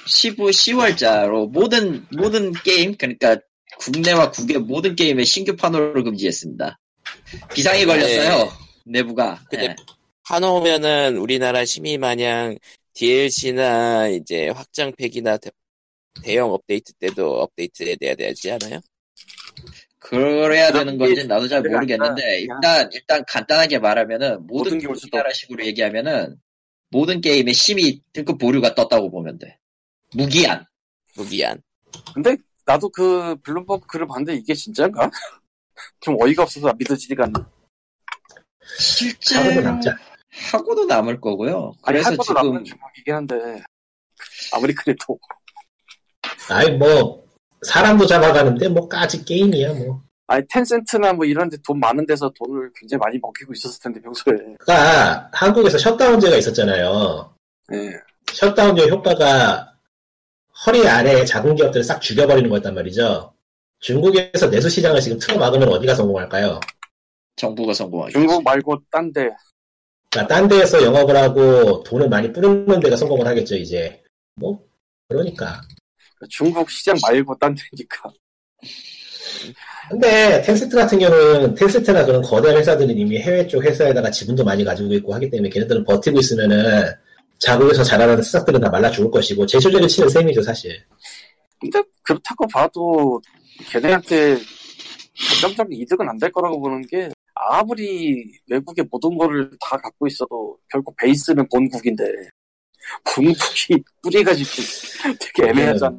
15, 10월자로 모든 모든 게임 그러니까 국내와 국외 모든 게임에 신규 판호를 금지했습니다. 비상이 걸렸어요. 내부가. 근데 예. 파노면은 우리나라 시민 마냥 DLC나 이제 확장팩이나 대, 대형 업데이트 때도 업데이트에 돼야 되지 않아요? 그래야 되는 건지 나도 잘 모르겠는데 일단 일단 간단하게 말하면은 모든 모든 우리나라식으로 얘기하면은 모든 게임에 심의 등급 보류가 떴다고 보면 돼. 무기한. 무기한. 근데 나도 그 블룸버그 글을 봤는데 이게 진짜인가? 좀 어이가 없어서 믿어지지가 않네. 실제 하고도 남을 거고요. 아니 그래서 할 것도 지금 남는 중국이긴 한데 아무리 그래도 아이 뭐 사람도 잡아가는데 뭐 까지 게임이야 뭐. 아니 텐센트나 뭐 이런 데 돈 많은 데서 돈을 굉장히 많이 먹히고 있었을 텐데 평소에 그러니까 한국에서 셧다운제가 있었잖아요. 예. 셧다운제 효과가 허리 아래에 작은 기업들을 싹 죽여버리는 거였단 말이죠. 중국에서 내수 시장을 지금 틀어 막으면 어디가 성공할까요? 정부가 성공하기. 중국 말고 딴 데 그러니까 딴 데에서 영업을 하고 돈을 많이 뿌리는 데가 성공을 하겠죠 이제. 뭐 그러니까. 중국 시장 말고 딴 데니까 근데 텐센트 같은 경우는 텐센트나 그런 거대한 회사들은 이미 해외 쪽 회사에다가 지분도 많이 가지고 있고 하기 때문에 걔네들은 버티고 있으면은 자국에서 자라나는 스탁들은 다 말라 죽을 것이고 제조제를 치는 셈이죠 사실. 근데 그렇다고 봐도 걔네한테 결정적인 이득은 안 될 거라고 보는 게 아무리 외국의 모든 거를 다 갖고 있어도 결국 베이스는 본국인데 본국이 뿌리가 지고 되게 애매하잖아.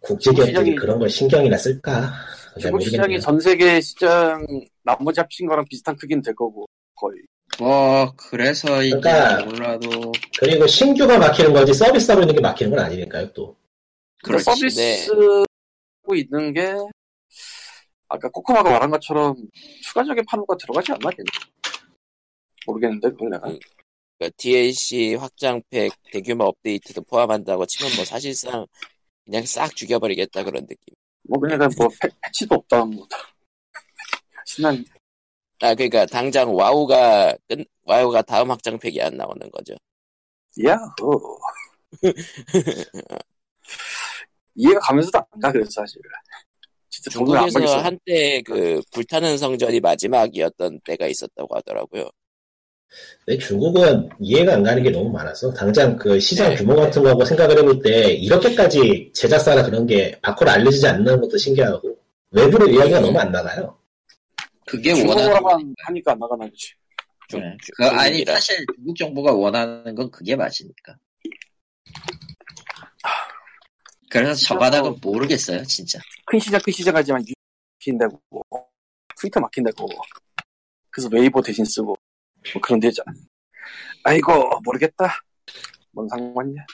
국제기업들이 그런 걸 신경이나 쓸까? 잘 중국 시장이. 전 세계 시장 나머지 합친 거랑 비슷한 크기는 될 거고 거의. 뭐 그래서 이제 그러니까- 몰라도 그리고 신규가 막히는 거지 서비스하고 있는 게 막히는 건 아니니까요 또. 그렇지, 서비스하고 있는 게 아까 코코마가 말한 것처럼 추가적인 판호가 들어가지 않나? 모르겠는데 그건 내가 음. 그러니까 DLC 확장팩 대규모 업데이트도 포함한다고 치면 뭐 사실상 그냥 싹 죽여버리겠다 그런 느낌. 뭐 그러니까 뭐 패, 패치도 없다 뭐 신난 아 그러니까 당장 와우가 끝 와우가 다음 확장팩이 안 나오는 거죠. 야호 이해가 가면서도 안 가 그래서 사실 중국에서 벌겠어 한때 그 불타는 성전이 마지막이었던 때가 있었다고 하더라고요. 근데 중국은 이해가 안 가는 게 너무 많아서 당장 그 시장 네. 규모 같은 거하고 생각을 해볼 때 이렇게까지 제작사나 그런 게 밖으로 알려지지 않는 것도 신기하고 외부로 이야기가 너무 안 나가요. 그게 원하는 하니까 안 나가나 보지 중- 네. 중- 그, 아니. 사실 중국 정부가 원하는 건 그게 맞으니까. 그래서 저 바닥은 모르겠어요 진짜. 큰 시장 큰 시장 하지만 유 막힌다고 트위터 막힌다고 그래서 웨이보 대신 쓰고 뭐 그런 데잖아 아이고 모르겠다 뭔 상관이야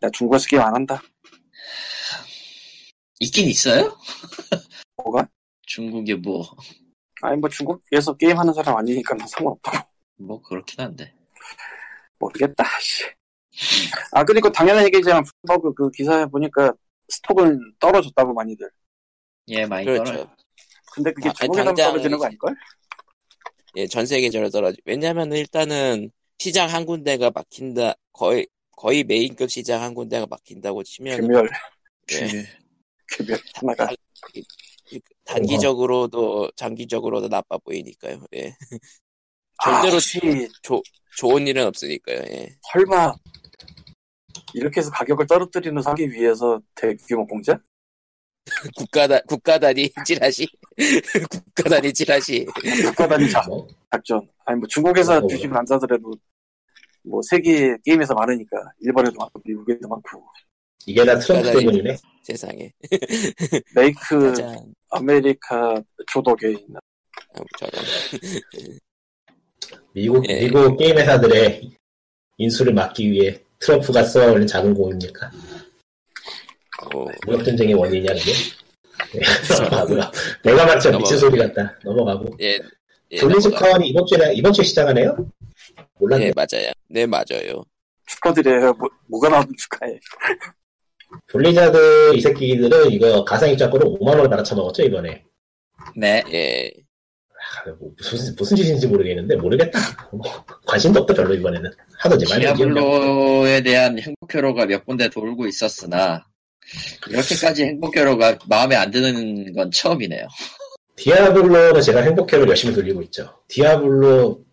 나 중국에서 게임 안 한다 있긴 있어요? 뭐가? 중국에 뭐뭐 아니 뭐 중국에서 게임 하는 사람 아니니까 난 상관없다고 뭐 그렇긴 한데. 모르겠다 씨. 아 그리고 당연한 얘기지만 버그 그 기사에 보니까 스톡은 떨어졌다고 많이들 예 많이 그렇죠. 떨어요. 근데 그게 아, 중국에서 당장 떨어지는 거 아닐걸? 예, 전 세계적으로 떨어지. 왜냐면 일단은 시장 한 군데가 막힌다. 거의 거의 메인급 시장 한 군데가 막힌다고 치면 괴멸 예, 괴멸 하나가 단기적으로도 장기적으로도 나빠 보이니까요. 예. 아, 절대로 혹시 좋은 일은 없으니까요. 예. 설마 이렇게 해서 가격을 떨어뜨리는 사기 위해서 대규모 공작? 국가 단 국가 단위 찌라시 국가 단위 찌라시 국가 단위 자, 뭐 작전. 아니 뭐 중국에서 뭐, 주식을 안 사더라도 뭐 세계 게임에서 많으니까 일본에도 많고 미국에도 많고 이게 다 트럼프 때문이네. 세상에. Make America 조덕에 있는 미국 예. 미국 게임 회사들의 인수를 막기 위해 트럼프가 쏘아올린 작은 공입니까? 어, 무역 전쟁의 원인이냐 그게? 넘어가고요. 내가 말했죠 미친 소리 같다. 넘어가고. 예. 예, 블리즈 넘어가. 카원이 이번 주에 이번 주에 시작하네요? 몰랐네. 예, 맞아요. 네, 맞아요. 축하드려요. 뭐, 뭐가 나오든 축하해. 블리자드 이 새끼들은 이거 가상 입장권을 5만 원을 받아쳐 먹었죠 이번에. 네. 예. 무슨 무슨 짓인지 모르겠는데 모르겠다. 뭐, 관심도 없다 별로 이번에는 하던지 말든지. 디아블로에 대한 행복회로가 몇 군데 돌고 있었으나 이렇게까지 행복회로가 마음에 안 드는 건 처음이네요. 디아블로는 제가 행복회로를 열심히 돌리고 있죠. 디아블로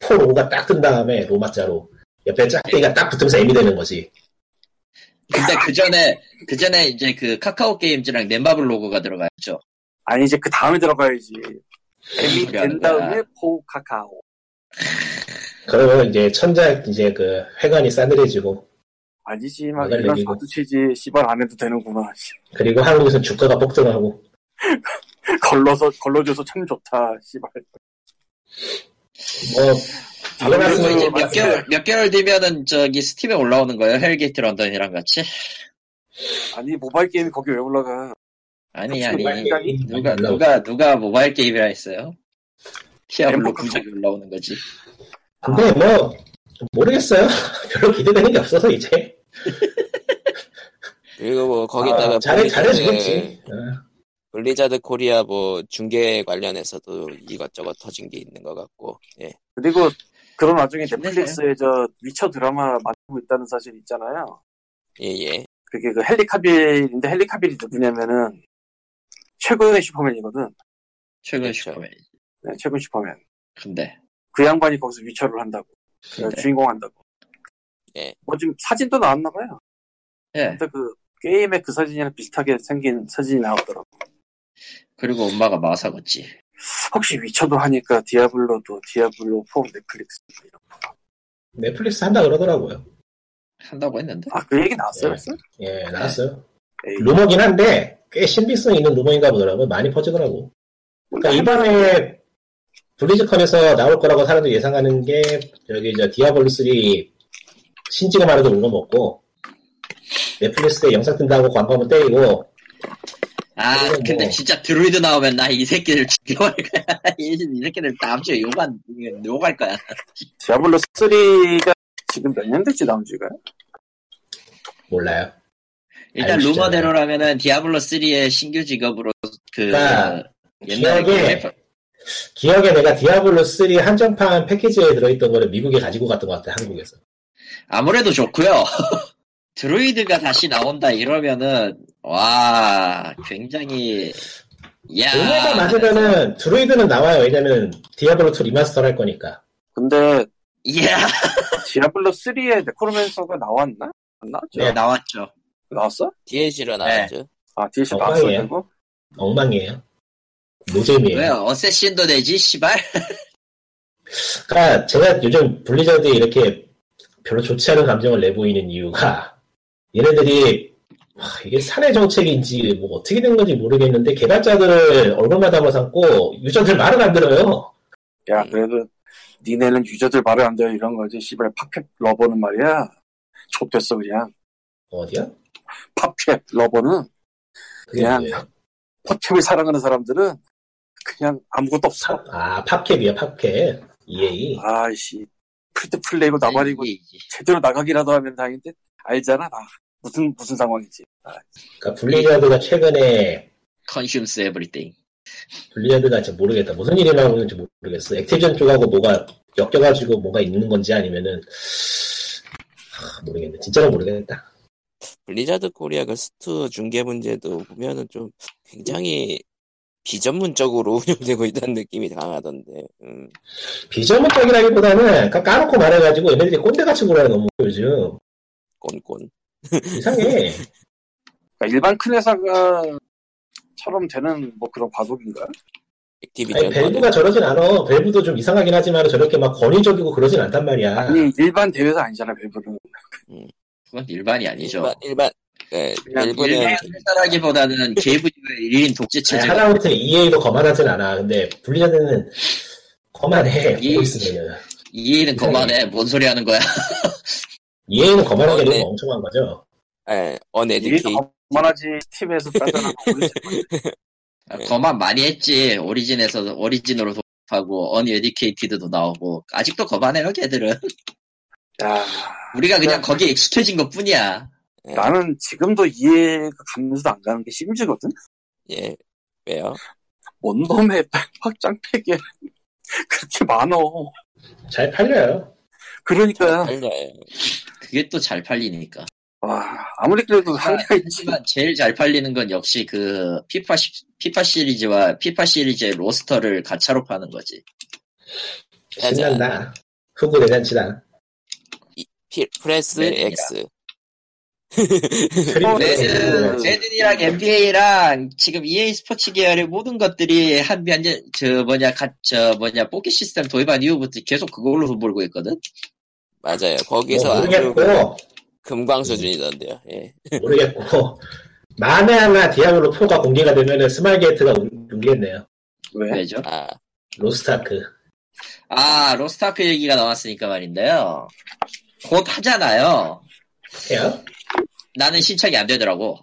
4 로고가 딱 뜬 다음에 로마자로 옆에 짝대기가 딱 붙으면서 애미 되는 거지. 근데 그 전에 그 전에 이제 그 카카오 게임즈랑 넷마블 로고가 들어갔죠. 아니 이제 그 다음에 들어가야지. 그게 된 다음에. for 카카오. 그러면 이제 천작 이제 그 회관이 싸늘해지고 아니지 막 이런. 사두치지 씨발 안 해도 되는구나. 그리고 한국에서는 주가가 폭등하고 걸러서 걸러줘서 참 좋다. 씨발. 뭐 다른 그리고 그래서 이제 몇. 개월 몇 개월 뒤면은 저기 스팀에 올라오는 거예요. 헬게이트 런던이랑 같이. 아니 모바일 게임이 거기 왜 올라가? 아니 아니 누가. 누가 누가 모바일 게임이라 했어요? 엠버크 구작이 올라오는 거지. 근데 뭐 모르겠어요. 별로 기대되는 게 없어서 이제 그리고 뭐 거기다가 아, 잘해 잘해주겠지. 어. 블리자드 코리아 뭐 중계 관련해서도 이것저것 터진 게 있는 것 같고 예. 그리고 그런 와중에. 넷플릭스에 저 위쳐 드라마 만들고 있다는 사실 있잖아요. 예예 그게 그 헨리 카빌인데 헨리 카빌이 누구냐면은 최근의 슈퍼맨이거든. 최근. 슈퍼맨. 네, 최근 슈퍼맨. 근데 그 양반이 거기서 위쳐를 한다고. 그 근데 주인공 한다고. 예. 뭐 지금 사진도 나왔나 봐요. 예 근데 그 게임의 그 사진이랑 비슷하게 생긴 사진이 나오더라고. 그리고 엄마가 마사겠지. 혹시 위쳐도 하니까 디아블로도 디아블로 4 넷플릭스 이런 거. 넷플릭스 한다 그러더라고요. 한다고 했는데. 아, 그 얘기 나왔어요? 네. 벌써? 예 나왔어요. 루머긴 한데 꽤 신빙성 있는 루머인가 보더라고요. 많이 퍼지더라고. 그러니까 이번에 블리즈컨에서 나올 거라고 사람들이 예상하는 게 여기 저 디아블로 3 신지가 말해도 우려먹고 넷플릭스에 영상 뜬다고 광고 한번 때리고 아 근데 뭐. 진짜 드루이드 나오면 나 이 새끼들 죽여버릴 거야. 이, 이 새끼들 다음 주에 욕한 욕할 거야. 디아블로 3가 지금 몇 년 됐지 나온 지가? 몰라요. 일단 싶잖아요. 루머대로라면은 디아블로 3의 신규 직업으로 그 그러니까 옛날에 기억에 그 기억에 내가 디아블로 3 한정판 패키지에 들어있던 거를 미국에 가지고 갔던 것 같아 한국에서. 아무래도 좋고요. 드루이드가 다시 나온다 이러면은 와 굉장히 야 루머가 맞으면은 드루이드는 나와요. 왜냐면 디아블로 2 remaster 할 거니까. 근데 이야 디아블로 3에 necromancer가 나왔나? 안 나왔죠? 네. 나왔죠. 나왔어? DLC로 나왔죠 아, DLC 어, 나왔어. 그리고? 엉망이에요. 노잼이에요. 왜 assassin도 되지 씨발 그러니까 제가 요즘 블리자드에 이렇게 별로 좋지 않은 감정을 내보이는 이유가 얘네들이 와, 이게 사내 정책인지 뭐 어떻게 된 건지 모르겠는데 개발자들을 얼굴마담 삼고 유저들 말을 안 들어요. 야, 그래도 니네는 유저들 말을 안 돼요 이런 거지. 씨발 팝캡 lover는 말이야. 좆됐어 그냥. 어디야? 팝캡 lover는 그냥 뭐예요? 팝캡을 사랑하는 사람들은 그냥 아무것도 없어. 아 팝캡이야 팝캡. EA. 아이씨. free to play고 나발이고 이제 제대로 나가기라도 하면 다행인데 알잖아 나. 무슨 무슨 상황이지. 아, 그러니까 블리자드가 최근에 consumes everything 블리자드가 진짜 모르겠다. 무슨 일이 나오는지 모르겠어. 액티비전 쪽하고 뭐가 엮여가지고 뭐가 있는 건지 아니면은 하, 모르겠네. 진짜로 모르겠다. 블리자드 코리아 그 스투 중계 문제도 보면은 좀 굉장히 비전문적으로 운영되고 있다는 느낌이 강하던데 음. 비전문적이라기보다는 까놓고 말해가지고 얘네들이 꼰대같이 굴어요 너무 요즘 꼰꼰 이상해. 그러니까 일반 큰 회사가 처럼 되는 뭐 그런 과도기인가? 액티비전 아니, 벨브가 저러진 않아. 벨브도 좀 이상하긴 하지만 저렇게 막 권위적이고 그러진 않단 말이야. 아니 일반 대회사 아니잖아 벨브는. 그건 일반이 아니죠. 일반 일반 예, 그냥 일본은 일반 회사라기보다는 계부지의 1인 독재 아니, 체제가 하다못해 EA도 거만하진 않아. 근데 블리자드는 거만해. 이- 보고 있으면. EA는 그만해 뭔 소리 하는 거야? EA는 거만하게 어, 네. 너무 멍청한 거죠. 예, 이게 언에듀케이 그만하지 팀에서 뺏어나고 아, 네. 거만 많이 했지 오리진에서 오리진으로 도입하고 언에듀케이티드도 나오고 아직도 거만해요 걔들은 야 우리가 그냥 거기에 익숙해진 것 뿐이야 나는 지금도 이해가 가면서도 안 가는 게 심즈거든. 예 왜요? 원범의 확장팩에 그렇게 많어. 잘 팔려요. 그러니까 알려요. 그게 또 잘 팔리니까. 와 아무리 그래도 한계가 있지. 하지만 제일 잘 팔리는 건 역시 그 피파 시, 피파 시리즈와 피파 시리즈의 roster를 가차로 파는 거지. 짜잔. 신난다. 호구 대잔치다. 피- 프레스 네, X. 네. 매든이랑 NBA랑 지금 EA 스포츠 계열의 모든 것들이 한몇 년, 저 뭐냐, 가, 저 뭐냐, 뽑기 시스템 도입한 이후부터 계속 그걸로 돈 벌고 있거든? 맞아요. 거기서 뭐 모르겠고, 금광 수준이던데요. 예. 모르겠고, 만에 하나 Diablo 4가 공개가 되면은 스마일 게이트가 울리겠네요. 왜? 왜죠? 아, 로스타크. 아, 로스타크 얘기가 나왔으니까 말인데요. 곧 하잖아요. 해요? 나는 신청이 안 되더라고.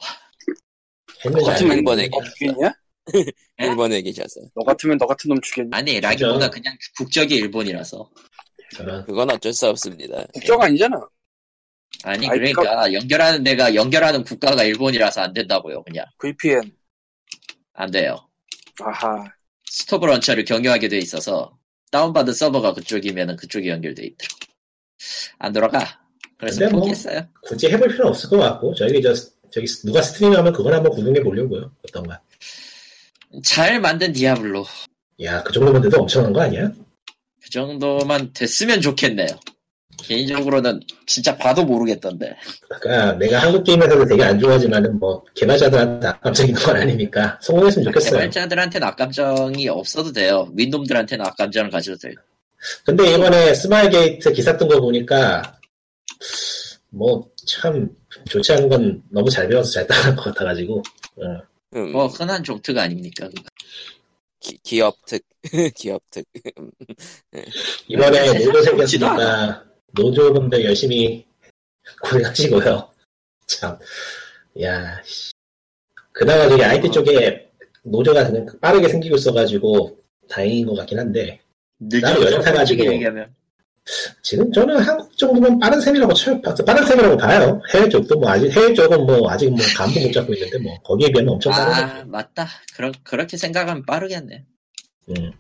같으면 했는지. 너 주겠냐? 일본에 계셔서. 너 같으면 너 같은 놈 주겠냐? 아니, 라기보다 그냥 국적이 일본이라서. 그건 어쩔 수 없습니다. 국적 아니잖아. 아니, 아이, 그러니까 연결하는 데가, 연결하는 국가가 일본이라서 안 된다고요, 그냥. VPN. 안 돼요. 아하. 스톱 런처를 경유하게 돼 있어서 다운받은 서버가 그쪽이면은 그쪽이 연결돼 있더라고. 안 돌아가. 그래서 뭐- 포기했어요. 굳이 해볼 필요는 없을 것 같고, 저기 저, 저기 누가 스트리밍하면 그걸 한번 구경해 보려고요. 어떤가. 잘 만든 디아블로. 야, 그 정도면 돼도 엄청난 거 아니야? 그 정도만 됐으면 좋겠네요. 개인적으로는 진짜 봐도 모르겠던데. 그러니까 내가 한국 게임에서도 되게 안 좋아하지만은 뭐 개발자들한테 악감정인 건 아니니까 성공했으면 좋겠어요. 개발자들한테는 악감정이 없어도 돼요. 윗놈들한테는 악감정을 가져도 돼요. 근데 이번에 스마일 게이트 기사 뜬 거 보니까 뭐 참 좋지 않은 건 너무 잘 배워서 잘 따라한 것 같아가지고 어. 음, 뭐 흔한 종트가 아닙니까? 기, 기업 특, 기업 특. 이번에 세상에 노조 생겼으니까 노조분들 열심히 고생하시고요. 참, 야, 씨. 그나마 저기 IT 쪽에 노조가 빠르게 생기고 있어가지고 다행인 것 같긴 한데 늦어서 연락해가지고- 얘기하면. 지금 저는 한국 정도면 빠른 셈이라고 쳐요. 빠른 셈이라고 봐요. 해외 쪽도 뭐 아직 해외 쪽은 뭐 아직 뭐 감도 못 잡고 있는데 뭐 거기에 비하면 엄청 빠르죠. 아, 맞다. 그러, 그렇게 생각하면 빠르겠네. 음.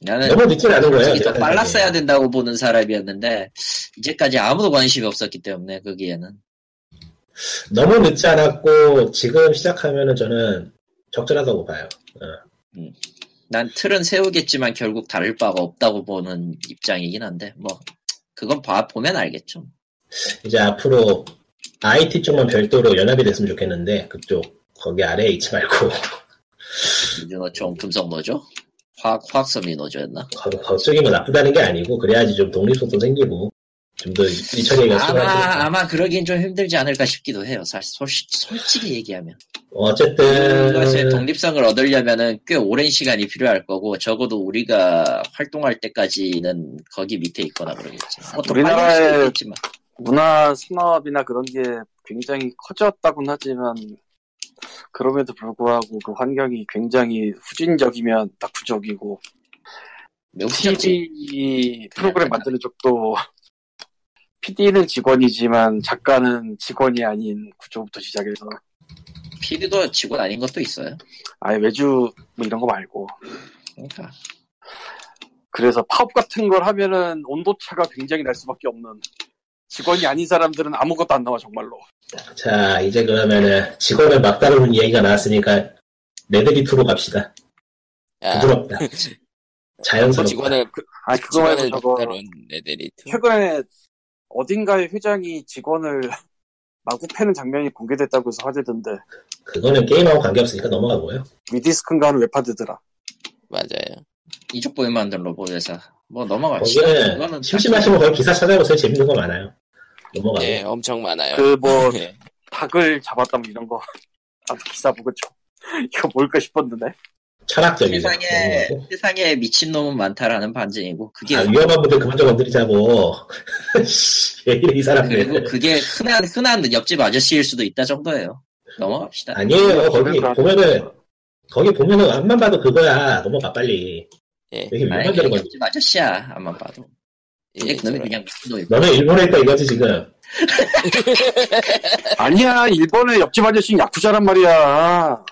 나는 너무 늦진 않은 거예요. 더 제가 빨랐어야 생각에. 된다고 보는 사람이었는데 이제까지 아무도 관심이 없었기 때문에 거기에는 너무 늦지 않았고 지금 시작하면은 저는 적절하다고 봐요. 난 틀은 세우겠지만 결국 다를 바가 없다고 보는 입장이긴 한데 뭐 그건 봐 보면 알겠죠. 이제 앞으로 IT 쪽만 별도로 연합이 됐으면 좋겠는데 그쪽 거기 아래에 있지 말고 민주노총 금속노조 화학 화학섬 민노조였나? 거, 거쪽이 뭐 나쁘다는 게 아니고 그래야지 좀 독립성도 생기고 좀더 일처리가 아마 아마 그러긴 좀 힘들지 않을까 싶기도 해요. 사실 솔- 솔직히 얘기하면 어쨌든 그것의 독립성을 얻으려면은 꽤 오랜 시간이 필요할 거고 적어도 우리가 활동할 때까지는 거기 밑에 있거나 그러겠지. 뭐더 우리나라의-. 문화 산업이나 그런 게 굉장히 커졌다곤 하지만 그럼에도 불구하고 그 환경이 굉장히 후진적이면 낙후적이고. TV 프로그램 만드는 쪽도 PD는 직원이지만 작가는 직원이 아닌 구조부터 시작해서 PD도 직원 아닌 것도 있어요. 아예 외주 뭐 이런 거 말고 그러니까 그래서 파업 같은 걸 하면은 온도 차가 굉장히 날 수밖에 없는 직원이 아닌 사람들은 아무것도 안 나와 정말로 자 이제 그러면은 직원을 막 다루는 이야기가 나왔으니까 레드리투로 갑시다. 아, 부드럽다. 자연스럽다. 직원을, 아 그거 말고 직원을 저거 애들이. 최근에 어딘가의 회장이 직원을 마구 패는 장면이 공개됐다고 해서 화제던데 그거는 게임하고 관계없으니까 넘어가고요. 위디스크인가 하는 웹하드더라 맞아요. 이쪽 보에 만든 로봇 회사. 뭐 넘어갑시다. 거기는 심심하시면 거기 기사 찾아보세요. 재밌는 거 많아요. 넘어가고. 예, 엄청 많아요. 그뭐 예. 닭을 잡았다 뭐 이런 거 아무 기사 보고 좀 이거 뭘까 싶었는데 철학적이죠. 세상에. 세상에 미친 놈은 많다라는 반증이고 그게 아, 위험한 분들 그만 좀 건드리자고. 씨, 왜 이래, 이 사람들. 그리고 그게 흔한 흔한 옆집 아저씨일 수도 있다 정도예요. 넘어갑시다. 아니에요. 거기 그러니까. 보면은, 거기 보면은 앞만 봐도 그거야. 넘어가, 빨리. 예. 되게 아니, 위험한 데로 건드 옆집 아저씨야. 안만 봐도. 예, 이제 그놈이. 그냥 미친 놈이. 너는 일본에 있다 이거지, 지금. 아니야 일본의 옆집 아저씨는 야쿠자란 말이야 한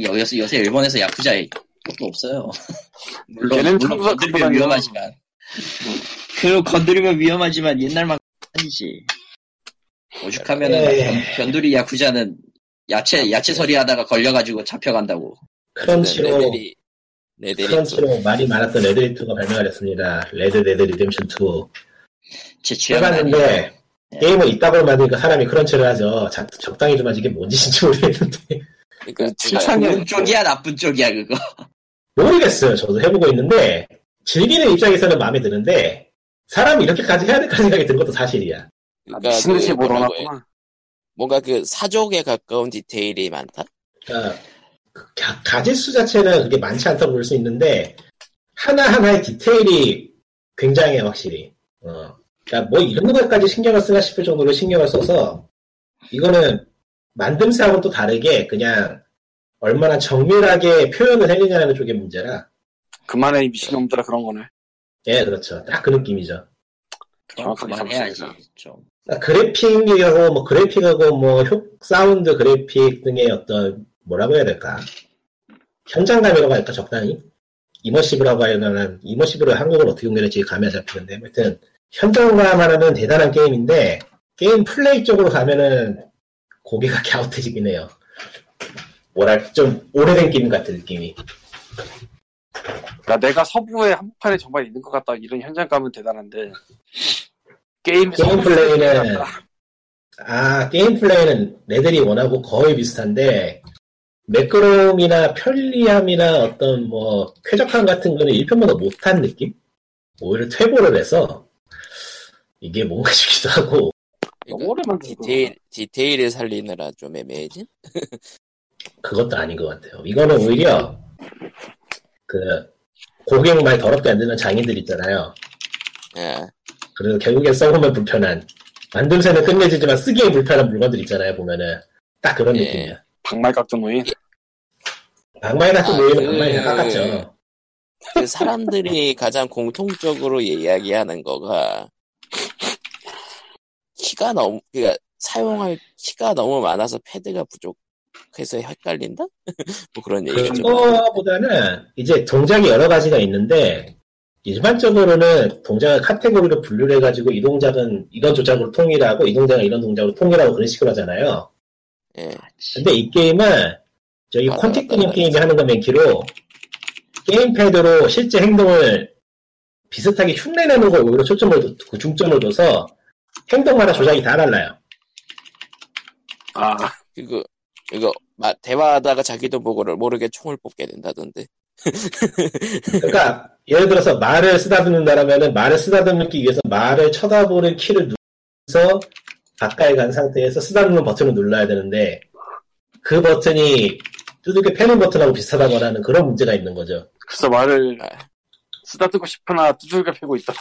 요새 요새 일본에서 야쿠자 것도 없어요. 물론, 걔는 물론 건드리면 위험하지만. 그 건드리면 위험하지만 옛날만 아니지. 오죽하면은 예. 변- 변두리 야쿠자는 야채 야채 소리 하다가 걸려가지고 잡혀간다고. crunch로 레데리 레데리 crunch로 말이 많았던 레드2가 발매가 됐습니다. Red Dead Redemption 2. 제. 해봤는데 게임을 이따구로 만드니까 사람이 crunch를 하죠. 자- 적당히 좀 하지 이게 뭔 짓인지 모르겠는데 그러니까 칭찬이 좋은 쪽이야 나쁜 쪽이야 그거. 모르겠어요. 저도 해보고 있는데 즐기는 입장에서는 마음에 드는데 사람이 이렇게까지 해야 될까 생각이 든 것도 사실이야. 그러니까 미친 듯이 그. 몰아놨구나. 뭔가 그 사족에 가까운 디테일이 많다. 그러니까 그 가- 가짓수 자체는 그게 많지 않다고 볼 수 있는데 하나하나의 디테일이 굉장해 확실히. 어. 그러니까 뭐 이런 것까지 신경을 쓰나 싶을 정도로 신경을 써서 이거는 만듦새하고는 또 다르게 그냥 얼마나 정밀하게 표현을 해내냐는 쪽의 문제라. 그만해 이 미친놈들아 그런 거네. 예, 그렇죠. 딱 그 느낌이죠. 정확하게 그만해야지 잡습니다. 좀. 그러니까 그래픽하고 뭐 그래픽하고 뭐 효, 사운드 그래픽 등의 어떤 뭐라고 해야 될까 현장감이라고 할까 적당히 immersive라고 하려면 immersive를 한국어로 어떻게 연결할지 감이 안 잡히는데 아무튼 현장감 하나는 대단한 게임인데 게임 플레이 쪽으로 가면은 고개가 갸웃해지긴 해요. 뭐랄 좀 오래된 게임 같은 느낌이. 그러니까 내가 서부의 한복판에 정말 있는 것 같다 이런 현장감은 대단한데. 게임 게임 플레이는 아 게임 플레이는 레데리 1하고 거의 비슷한데 매끄러움이나 편리함이나 어떤 뭐 쾌적함 같은 거는 1편보다 못한 느낌? 오히려 퇴보를 해서 이게 뭔가 싶기도 하고 너무 오래 만들고 디테일 디테일을 살리느라 좀 애매해진. 그것도 아닌 것 같아요. 이거는 오히려 그 고객 말 더럽게 안 듣는 장인들 있잖아요. 예. 그래서 결국엔 써보면 불편한 만듦새는 끝내주지만 쓰기에 불편한 물건들 있잖아요 보면은 딱 그런 예. 느낌이야. 박말 깎던 노인 악마의 같은 아, 모임은 그- 악마의 깎았죠. 그 사람들이 가장 공통적으로 이야기하는 거가 키가 너무 그러니까 사용할 키가 너무 많아서 패드가 부족해서 헷갈린다? 뭐 그런 얘기 좀 그거보다는 이제 동작이 여러 가지가 있는데 일반적으로는 동작을 카테고리로 분류를 해가지고 이 동작은 이런 조작으로 통일하고 이 동작은 이런 동작으로 통일하고 그런 식으로 하잖아요. 예. 근데 이 게임은 저기 맞아. 게임이 하는 거 맨키로 게임패드로 실제 행동을 비슷하게 흉내내는 걸 오히려 초점을 둬- 그 중점을 둬서 행동마다 조작이 다 달라요. 아 그거 이거 마- 대화하다가 자기도 모르 모르게 총을 뽑게 된다던데. 그러니까 예를 들어서 말을 쓰다듬는다라면은 말을 쓰다듬기 위해서 말을 쳐다보는 키를 누르면서 가까이 간 상태에서 쓰다듬는 버튼을 눌러야 되는데 그 버튼이 두둑이 패는 버튼하고 비슷하다거나 하는 그런 문제가 있는 거죠. 그래서 말을 아. 쓰다듬고 싶으나 두들겨 패고 있다.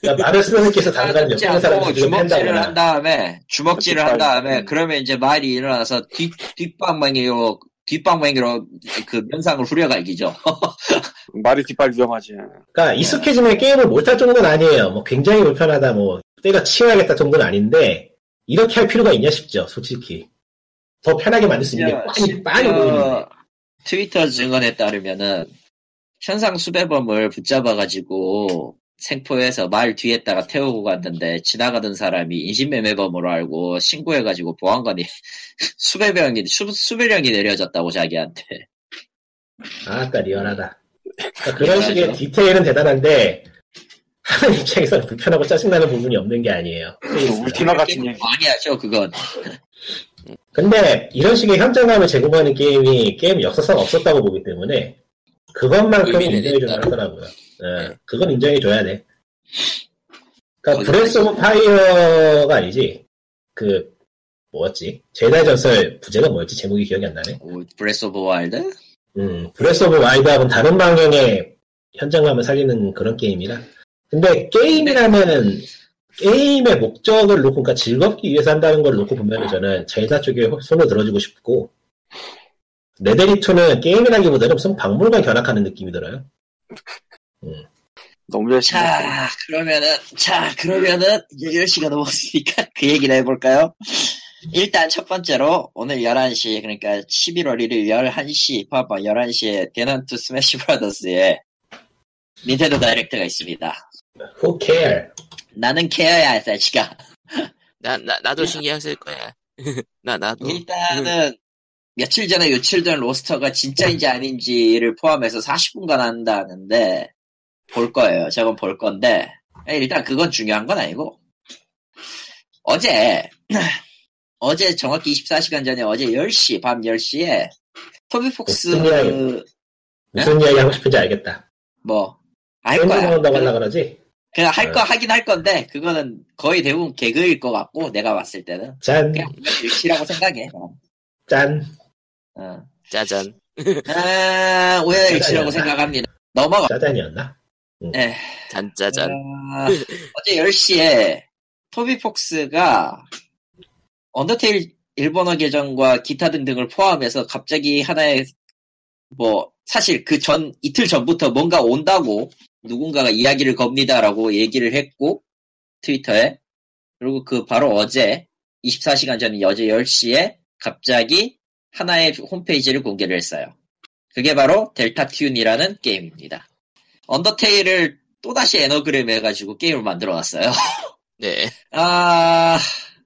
그러니까 말을 하지 옆에 사람을 않고 두둑이 주먹질을 한 다음에 주먹질을 한 다음에 음. 그러면 이제 말이 일어나서 뒷 뒷방망이로 뒷방망이로 그 면상을 후려갈기죠. 말이 뒷발 위험하지. 그러니까 익숙해지면 게임을 못할 정도는 아니에요. 뭐 굉장히 불편하다 뭐 때가 치워야겠다 정도는 아닌데 이렇게 할 필요가 있냐 싶죠. 솔직히 더 편하게 만들 수 있는 게 많이 많이 보이는데 트위터 증언에 따르면은 현상 수배범을 붙잡아가지고 생포해서 말 뒤에다가 태우고 갔는데 지나가던 사람이 인신매매범으로 알고 신고해가지고 보안관이 수배병이 수, 수배령이 내려졌다고 자기한테 아까 리얼하다. 그러니까 그런 식의 디테일은 대단한데 하는 입장에서는 불편하고 짜증나는 부분이 없는 게 아니에요. 울티마 같은 얘기. 많이 하죠 그건 근데 이런 식의 현장감을 제공하는 게임이 게임 역사상 없었다고 보기 때문에 그것만큼 인정해줘야. 하더라고요. 예, 네. 그건 인정해줘야 돼. 그러니까. Breath of Fire가 아니지. 그 뭐였지? 젤다의 전설 부제가 뭐였지? 제목이 기억이 안 나네. 오, Breath of Wild? 음, Breath of Wild하고는 다른 방향의 현장감을 살리는 그런 게임이라. 근데 게임이라면은 게임의 목적을 놓고, 그러니까 즐겁기 위해서 한다는 걸 놓고 보면은 저는 제다 쪽에 손을 들어주고 싶고, 레데리2는 게임이라기보다는 무슨 박물관 견학하는 느낌이 들어요. 너무 열심히. 했어. 자 그러면은 자 그러면은 이제 10시가 넘었으니까 그 얘기를 해볼까요? 일단 첫 번째로 오늘 11시 그러니까 11월 1일 11시 봐봐 11시에 대난투 스매시 브라더스에 닌텐도 다이렉트가 있습니다. Who care? 나는 케어야 자식아. 나, 나, 나도 신경 쓸 거야. 나, 나도. 일단은 며칠 전에 유출된 로스터가 진짜인지 아닌지를 포함해서 40분간 한다는데 볼 거예요. 저건 볼 건데 일단 그건 중요한 건 아니고 어제 어제 정확히 24시간 전에 어제 10시 밤 10시에 토비 폭스 무슨 이야기? 무슨 이야기 하고 싶은지 알겠다. 뭐할 팬 거야. 나온다고 하려 그러지? 그냥 할거 어. 하긴 할 건데 그거는 거의 대부분 개그일 것 같고 내가 봤을 때는 짠, 그냥 일치라고 생각해. 어. 짠. 어. 짜잔. 아, 오해의 일치라고 생각합니다. 넘어가. 짜잔이었나? 예. 잔짜잔. 아, 어제 10시에 토비 폭스가 언더테일 일본어 계정과 기타 등등을 포함해서 갑자기 하나의 뭐 사실 그 전 이틀 전부터 뭔가 온다고 누군가가 이야기를 겁니다라고 얘기를 했고 트위터에 그리고 그 바로 어제 24시간 전인 어제 10시에 갑자기 하나의 홈페이지를 공개를 했어요. 그게 바로 델타 튠이라는 게임입니다. 언더테일을 또다시 에너그램 해가지고 게임을 만들어 놨어요. 네. 아,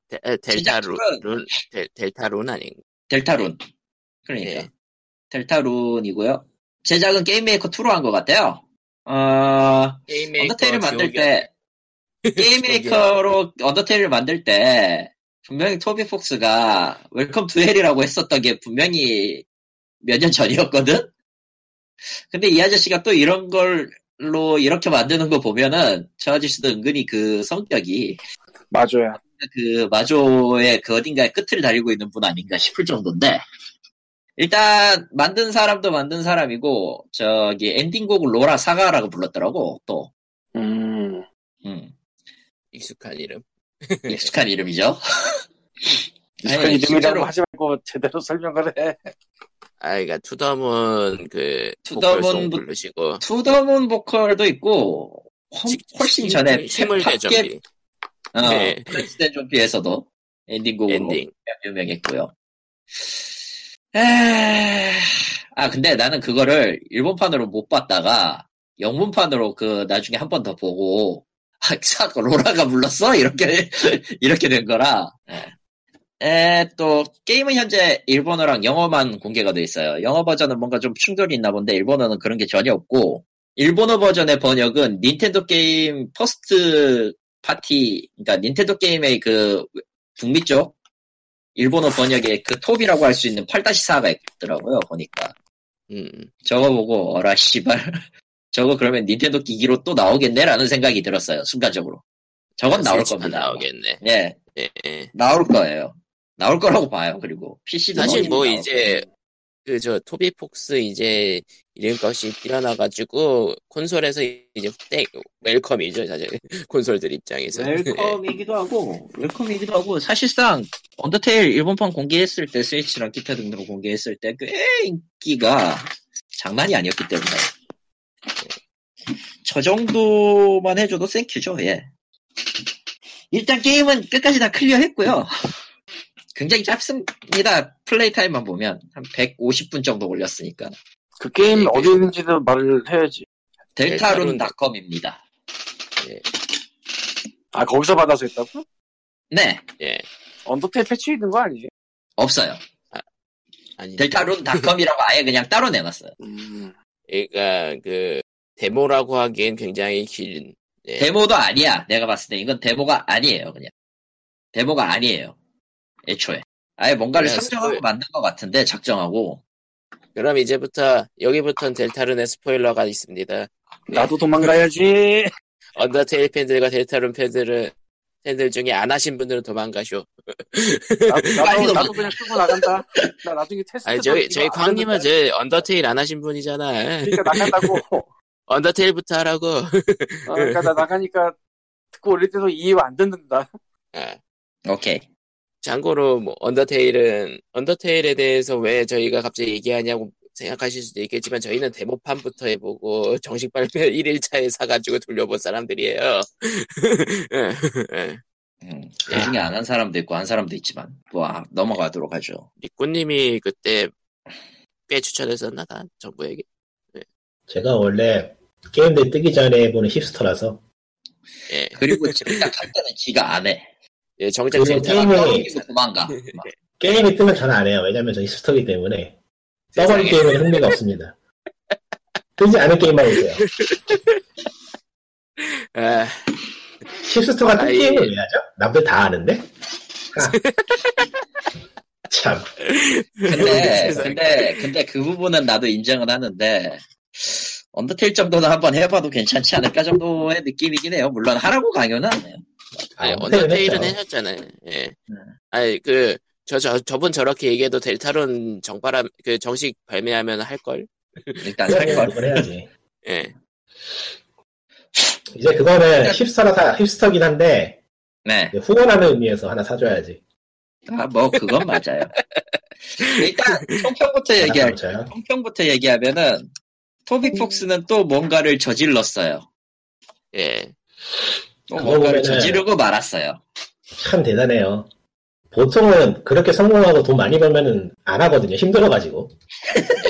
데, 에, Deltarune, 제작자는- 룬 델, Deltarune 아닌가? Deltarune. 그러니까. 예. Deltarune이고요. 제작은 GameMaker 2로 한 것 같아요. 어, GameMaker Undertale을 만들 때, GameMaker로 Undertale을 만들 때, 분명히 토비 폭스가 welcome to hell이라고 했었던 게 분명히 몇 년 전이었거든? 근데 이 아저씨가 또 이런 걸로 이렇게 만드는 거 보면은 저 아저씨도 은근히 그 성격이 맞아요. 그 마조의 그 어딘가에 끝을 달리고 있는 분 아닌가 싶을 정도인데 일단 만든 사람도 만든 사람이고 저기 엔딩곡을 로라 시기하라가 불렀더라고 또 음, 음, 익숙한 이름. 익숙한 이름이죠 익숙한 아니, 이름이라고 하지 말고 제대로 설명을 해. 아, 그니까, To the Moon, 그, To the Moon 부- 부르시고, To the Moon 보컬도 있고 훨씬 힘- 전에 힘을 팝- 대접이. 어, 네. 프레스덴 좀비에서도 엔딩곡으로 엔딩. 유명했고요. 에... 아 근데 나는 그거를 일본판으로 못 봤다가 영문판으로 그 나중에 한 번 더 보고 아, 참, 로라가 불렀어? 이렇게 이렇게 된 거라. 에, 또 게임은 현재 일본어랑 영어만 공개가 돼 있어요. 영어 버전은 뭔가 좀 충돌이 있나 본데 일본어는 그런 게 전혀 없고 일본어 버전의 번역은 닌텐도 게임 first party, 그러니까 닌텐도 게임의 그 북미 쪽 일본어 번역에 그 톱이라고 할 수 있는 8-4가 있더라고요, 보니까. 음, 저거 보고, 어라, 씨발. 저거 그러면 닌텐도 기기로 또 나오겠네라는 생각이 들었어요, 순간적으로. 저건 나올 겁니다. 나오겠네. 예, 예, 예. 나올 거예요. 나올 거라고 봐요, 그리고. PC도 사실 뭐 이제, 그, 저, 토비 폭스 이제, 이름값이 뛰어나가지고, 콘솔에서 이제, 땡, welcome이죠, 사실. 콘솔들 입장에서. welcome이기도 하고, welcome이기도 하고, 사실상, Undertale 일본판 공개했을 때, 스위치랑 기타 등등 공개했을 때, 꽤 인기가 장난이 아니었기 때문에. 저 정도만 해줘도 thank you죠, 예. 일단 게임은 끝까지 다 클리어 했고요. 굉장히 짧습니다. 플레이 타임만 보면. 한 150분 정도 걸렸으니까. 그 게임 예, 어디 있는지도 말을 해야지. Deltarune.com입니다. 아, 거기서 받아서 했다고? 네, 예. Undertale 패치 있는 거 아니지? 없어요. 아니, Deltarune.com이라고 아예 그냥 따로 내놨어요. 음, 그러니까, 그, 데모라고 하기엔 굉장히 긴, 예. 데모도 아니야. 내가 봤을 때 이건 데모가 아니에요. 그냥 데모가 아니에요. 애초에 아예 뭔가를 그냥 상정하고 스포일- 만든 것 같은데 작정하고 그럼 이제부터, 여기부터는 델타룬의 스포일러가 있습니다. 나도 도망가야지. 언더테일 팬들과 델타룬 팬들은, 팬들 중에 안 하신 분들은 도망가쇼. 나, 빨리 나도, 넘어. 나도 그냥 끄고 나간다. 나 나중에 테스트. 아니, 저희, 저희 안 광님은. 저 언더테일 안 하신 분이잖아. 그러니까 나간다고. 언더테일부터 하라고. 어, 그러니까 나 나가니까 듣고 올릴 때도 이해 안 듣는다. 아, 오케이 참고로, 뭐, 언더테일은, 언더테일에 대해서 왜 저희가 갑자기 얘기하냐고 생각하실 수도 있겠지만, 저희는 데모판부터 해보고, 정식 발표 1일차에 사가지고 돌려본 사람들이에요. 예, 예. 음, 그 중에 안 한 사람도 있고 한 사람도 있지만 뭐 아, 넘어가도록 하죠. 리꾸님이 그때 꽤 추천했었나 다 정부에게 제가 원래 게임들 뜨기 전에 해보는 힙스터라서 예, 그리고 정작 할 때는 지가 안 해. 예 정작 게임이- 도망가. 막. 게임이 뜨면 저는 안 해요. 왜냐면 저 힙스터기 때문에 떠버린. 게임은 흥미가 없습니다. 뜨지 않은 게임만 있어요. 아, 힙스터가 뜬 아이. 게임을 왜 하죠? 남들 다 아는데? 아. 참. 근데. 근데 근데 그 부분은 나도 인정을 하는데 언더테일 정도는 한번 해봐도 괜찮지 않을까 정도의 느낌이긴 해요. 물론 하라고 강요는 안 해요. 아니, 아, 언더테일은 했죠. 하셨잖아요. 예. 네. 아니 그 저 저 저분 저렇게 얘기해도 델타론 정발함 그 정식 발매하면 할 걸. 일단. 이건 해야지. 예. 이제 그거는 힙스터라 힙스터긴 한데 네. 후원하는 의미에서 하나 사줘야지. 아, 뭐 그건 맞아요. 일단 총평부터 얘기할. 총평부터 얘기하면은 토비 폭스는 또 뭔가를 저질렀어요. 예. 또 뭔가를 보면은- 저지르고 말았어요. 참 대단해요. 보통은 그렇게 성공하고 돈 많이 벌면은 안 하거든요. 힘들어가지고.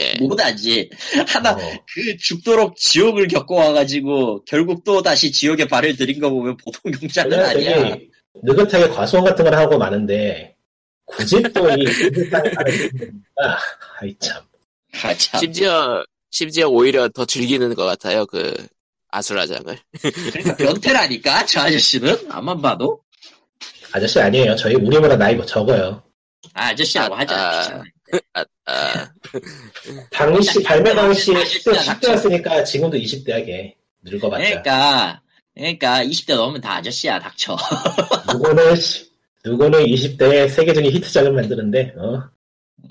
예. 못하지. 하나 어, 그 죽도록 지옥을 겪고 와가지고 결국 또 다시 지옥에 발을 들인 거 보면 보통 용자는 그냥 아니야. 느긋하게 과수원 같은 걸 하고 마는데 굳이 또 이 느긋하게 하는 거니까 아이 참. 아, 참. 심지어 심지어 오히려 더 즐기는 것 같아요. 그 아수라장을. 그러니까 변태라니까 저 아저씨는 안만 봐도 아저씨 아니에요. 저희 우리보다 나이 적어요. 아, 아저씨라고 아, 하지 아. 않잖아요. 아, 아, 당시 발매 당시 아, 10대, 아, 10대였으니까 지금도 20대야 걔. 늙어봤자. 그러니까 그러니까 20대 넘으면 다 아저씨야 닥쳐. 누구는 씨- 누구는 20대에 세계적인 히트작을 만드는데 어?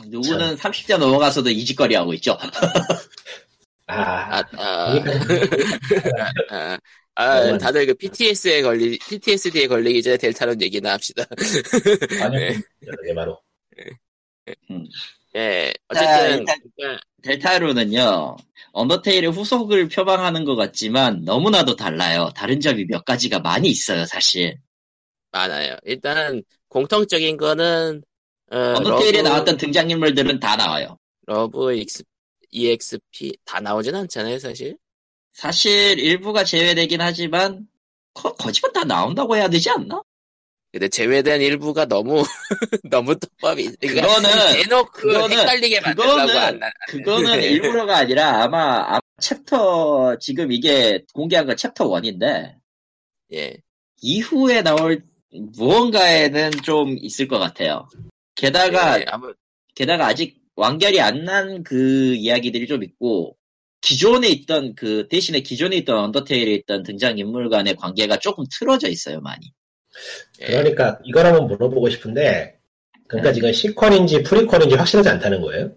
누구는 30대 넘어가서도 이짓거리 하고 있죠. 아, 아, 아, 아, 아, 너무 다들 그 PTS에 걸리, PTSD에 걸리기 전에 델타론 얘기나 합시다. 아니 네. 이게 바로 예, 자, 어쨌든, 일단- 델타룬은요, 언더테일의 후속을 표방하는 것 같지만 너무나도 달라요. 다른 점이 몇 가지가 많이 있어요, 사실. 많아요. 일단, 공통적인 거는, 어, 언더테일에 LOVE- 나왔던 등장인물들은 다 나와요. LOVE EX, EXP 다 나오진 않잖아요, 사실. 사실 일부가 제외되긴 하지만 거, 거지만 다 나온다고 해야 되지 않나? 근데 제외된 일부가 너무, 너무 떡밥이, 그러니까 그거는 대놓고 그거는- 헷갈리게 만들려고 그거는- 그거는 일부러가 아니라 아마, 아마 챕터 지금 이게 공개한 건 챕터 1인데 예. 이후에 나올 무언가에는 좀 있을 것 같아요. 게다가 예, 아무, 게다가 아직 완결이 안 난 그 이야기들이 좀 있고 기존에 있던 그 대신에 기존에 있던 언더테일에 있던 등장 인물 간의 관계가 조금 틀어져 있어요 많이. 예. 그러니까 이걸 한번 물어보고 싶은데 그러니까 네. 지금 sequel인지 prequel인지 확실하지 않다는 거예요?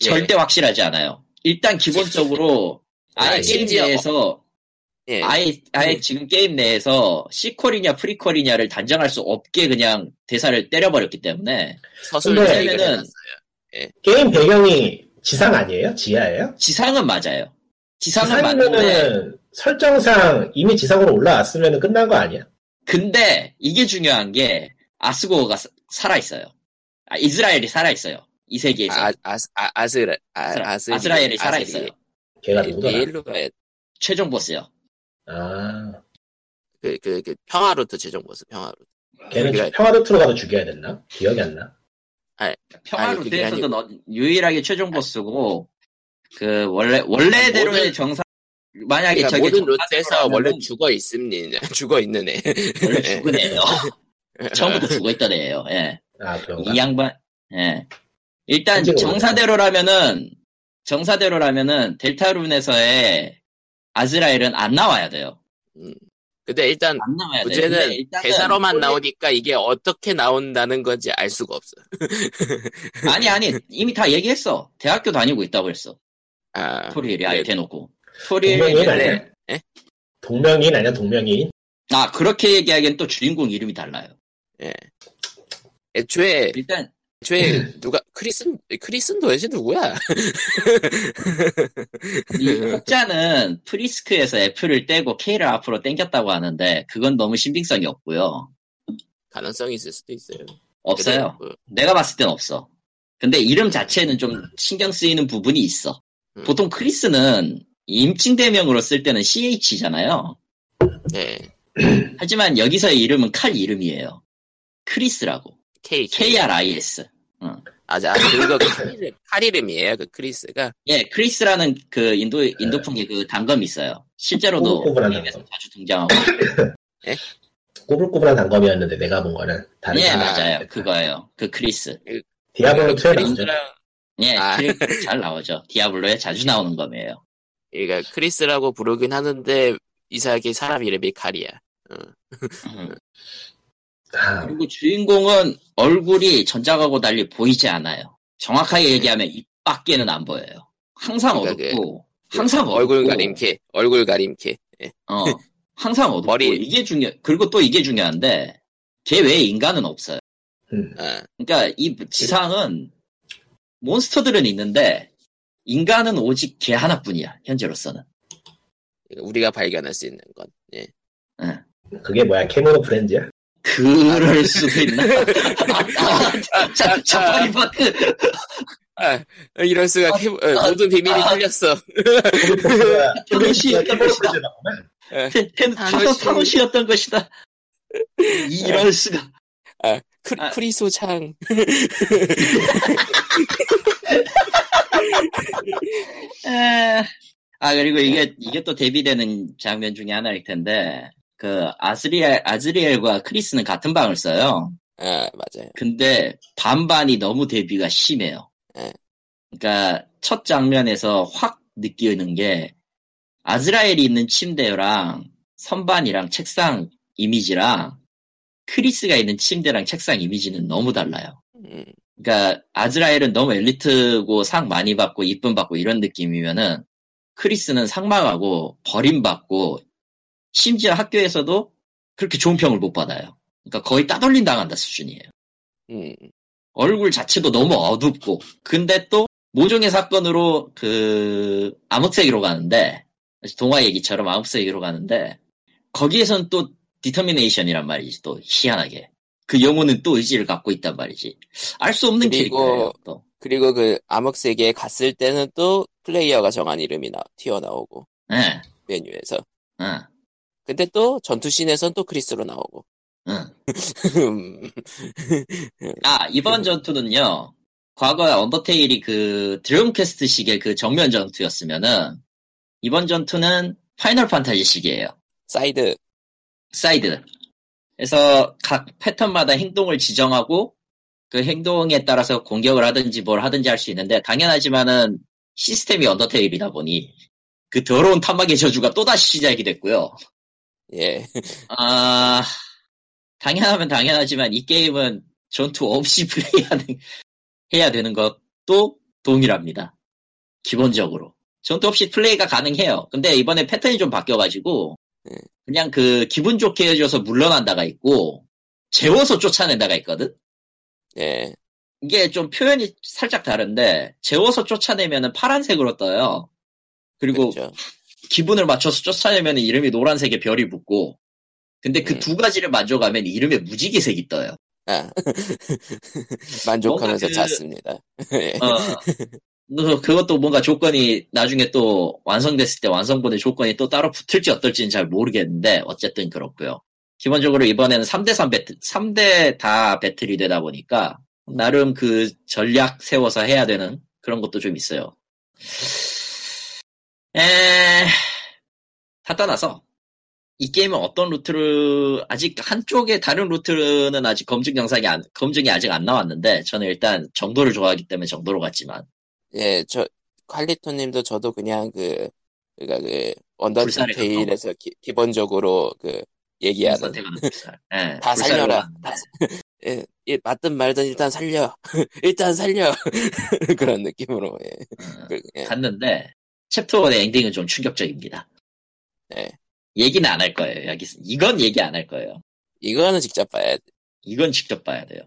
예. 절대 확실하지 않아요. 일단 기본적으로 아예 아, 게임 심지어- 내에서 예. 아예 아예 지금 게임 내에서 sequel이냐 prequel이냐를 단정할 수 없게 그냥 대사를 때려버렸기 때문에 서술 근데 얘기를 왜냐면은- 해놨어요. 게임 배경이 지상 아니에요? 지하예요? 지상은 맞아요. 지상은 맞는데 설정상 이미 지상으로 올라왔으면 끝난 거 아니야? 근데 이게 중요한 게 아스고가 사- 살아 있어요. 아, 이스라엘이 살아 있어요. 이 세계에서. 아, 아, 아, 아스라, 아, 아스라- 아스라엘이 아스리. 살아 있어요. 걔가 예, 누구더라? 최종 보스요. 아, 그, 그, 그, 평화루트 최종 보스, 평화루트. 걔는 그러니까- 평화도트로 가서 죽여야 됐나? 기억이 안 나. 평화 아니, 그게 루트에서도 아니고. 너- 유일하게 최종 보스고 그 원래 원래대로의 모든- 정상 만약에 그러니까 저게 모든 루트에서 원래 죽어 있습니다. 죽어 있는 애. 원래 죽은 애예요. 처음부터 죽어 있던 애예요. 예. 아, 그런가? 이 양반. 예. 일단 정사대로라면은 정사대로라면은 델타룬에서의 아즈라엘은 안 나와야 돼요. 근데 일단 안 나와야 문제는 대사로만 나오니까 이게 어떻게 나온다는 건지 알 수가 없어. 아니 아니 이미 다 얘기했어. 대학교 다니고 있다고 했어. 아, 토리엘이 아예 네. 대놓고. 토리엘이? 예? 동명이인 아니야, 동명이인? 아 그렇게 얘기하기엔 또 주인공 이름이 달라요. 애초에 일단 애초에 누가 크리슨 크리슨 도대체 누구야? 이 혹자는 프리스크에서 F를 떼고 K를 앞으로 땡겼다고 하는데 그건 너무 신빙성이 없고요. 가능성이 있을 수도 있어요. 없어요. 그래도, 내가 봤을 땐 없어. 근데 이름 자체는 좀 신경 쓰이는 부분이 있어. 음. 보통 크리스는 임칭 대명으로 쓸 때는 CH잖아요. 네. 하지만 여기서의 이름은 칼 이름이에요. 크리스라고. K KRIS. 아, 자, 그거 칼, 이름, 칼 이름이에요. 그 크리스가. 예, 크리스라는 그 인도, 인도풍의 그 단검이 있어요. 실제로도 꼬불꼬불한 게임에서 단검. 자주 등장하고. 꼬불꼬불한 단검이었는데 내가 본 거는 다른 예, 맞아요. 그거예요. 그 크리스. 디아블로 그 2에 나오죠. 크리스랑 예, 아. 크리- 잘 나오죠. 디아블로에 자주 나오는 검이에요. 그러니까 크리스라고 부르긴 하는데 이상하게 사람 이름이 칼이야. 음. 아, 그리고 주인공은 얼굴이 전작하고 달리 보이지 않아요. 정확하게 얘기하면 입 밖에는 안 보여요. 항상 그러니까 어둡고, 항상 얼굴 어둡고, 가림캐, 얼굴 가림캐. 예. 어, 항상 어둡고, 머리. 이게 중요, 그리고 또 이게 중요한데, 걔 외에 인간은 없어요. 음. 아, 그러니까 이 지상은 몬스터들은 있는데, 인간은 오직 걔 하나뿐이야, 현재로서는. 우리가 발견할 수 있는 건. 예. 그게 뭐야 케모노 프렌즈야? 그럴 수도 있나? 아, 자, 자파리 파크. 아, 이럴 수가 케- 어, 모든 비밀이 뚫렸어. 타노시였던 캐모노 것이다. 타노. 타노시였던 것이다. 이럴 수가. 크, 아. 크리소 창. 에, 아, 그리고 이게, 이게 또 대비되는 장면 중에 하나일 텐데, 그, 아즈리엘, 아즈리엘과 크리스는 같은 방을 써요. 아, 맞아요. 근데 반반이 너무 대비가 심해요. 예. 그러니까 첫 장면에서 확 느끼는 게 아즈라엘이 있는 침대랑 선반이랑 책상 이미지랑 크리스가 있는 침대랑 책상 이미지는 너무 달라요. 음, 그러니까 아즈라엘은 너무 엘리트고 상 많이 받고 이쁨 받고 이런 느낌이면은 크리스는 상망하고 버림받고 심지어 학교에서도 그렇게 좋은 평을 못 받아요. 그러니까 거의 따돌림 당한다 수준이에요. 음, 얼굴 자체도 너무 어둡고 근데 또 모종의 사건으로 그 암흑세계로 가는데 동화 얘기처럼 암흑세계로 가는데 거기에선 또 determination이란 말이지 또 희한하게. 그 영혼은 또 의지를 갖고 있단 말이지. 알 수 없는 캐릭터예요 또. 그리고 그 암흑세계에 갔을 때는 또 플레이어가 정한 이름이 나, 튀어나오고, 예, 메뉴에서. 응, 근데 또 전투씬에선 또 크리스로 나오고. 응. 음, 아 이번 전투는요 과거에 언더테일이 그 드래곤 퀘스트식의 그 정면 전투였으면은 이번 전투는 파이널 판타지식이에요 사이드, 사이드. 그래서 각 패턴마다 행동을 지정하고 그 행동에 따라서 공격을 하든지 뭘 하든지 할 수 있는데 당연하지만은 시스템이 언더테일이다 보니 그 더러운 탄막의 저주가 또다시 시작이 됐고요. 예. 아 당연하면 당연하지만 이 게임은 전투 없이 플레이하는 해야 되는 것도 동일합니다. 기본적으로 전투 없이 플레이가 가능해요. 근데 이번에 패턴이 좀 바뀌어가지고 네. 그냥 그 기분 좋게 해줘서 물러난다가 있고 재워서 쫓아낸다가 있거든. 예. 이게 좀 표현이 살짝 다른데 재워서 쫓아내면은 파란색으로 떠요. 그리고 그렇죠. 기분을 맞춰서 쫓아내면 이름이 노란색에 별이 붙고 근데 그 음. 두 가지를 만족하면 이름에 무지개색이 떠요. 아. 만족하면서 그- 잤습니다. 예. 어, 너 그것도 뭔가 조건이 나중에 또 완성됐을 때 완성본의 조건이 또 따로 붙을지 어떨지는 잘 모르겠는데 어쨌든 그렇고요. 기본적으로 이번에는 3대3 배틀, 3대 다 배틀이 되다 보니까 나름 그 전략 세워서 해야 되는 그런 것도 좀 있어요. 에, 다 떠나서 이 게임은 어떤 루트를 아직 한쪽의 다른 루트는 아직 검증 영상이 안, 검증이 아직 안 나왔는데 저는 일단 정도를 좋아하기 때문에 정도로 갔지만 예, 저, 칼리토님도 저도 그냥 그, 그니까 그, 언더테일에서 기, 기본적으로 그, 얘기하는. 예, 다 살려라. 다, 예, 예, 맞든 말든 일단 살려. 일단 살려. 그런 느낌으로, 예. 어, 그, 예. 갔는데 챕터 1의 엔딩은 좀 충격적입니다. 네. 얘기는 안 할 거예요. 여기 이건 얘기 안 할 거예요. 이거는 직접 봐야 돼. 이건 직접 봐야 돼요.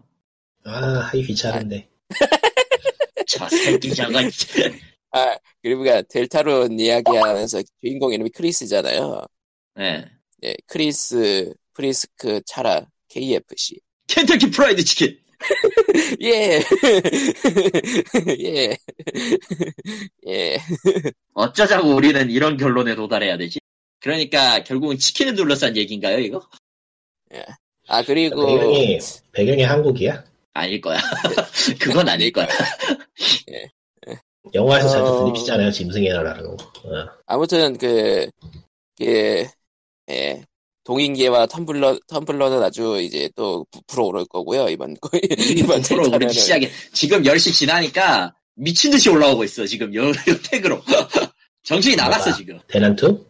아 하기 귀찮은데 저 새끼 저거 아, 그리고 그니까 델타룬 이야기하면서 주인공 이름이 크리스잖아요. 네. 예, 크리스, 프리스크, 차라, KFC. 켄터키 프라이드 치킨. 예. 예. 예. 어쩌자고 우리는 이런 결론에 도달해야 되지? 그러니까 결국은 치킨을 둘러싼 얘기인가요, 이거? 아, 그리고, 배경이 배경이 한국이야? 아닐 거야. 그건 아닐 거야. 영화에서 자주 어. 들립시잖아요. 짐승의 나라라고. 어. 아무튼 그, 그, 예. 동인계와 텀블러, 텀블러는 아주 이제 또 부풀어 오를 거고요, 이번, 거- 이번 텔타로는. 시작에 지금 10시 지나니까 미친 듯이 올라오고 있어. 지금 요, 요 택으로. 정신이 나갔어? 지금. 대난투?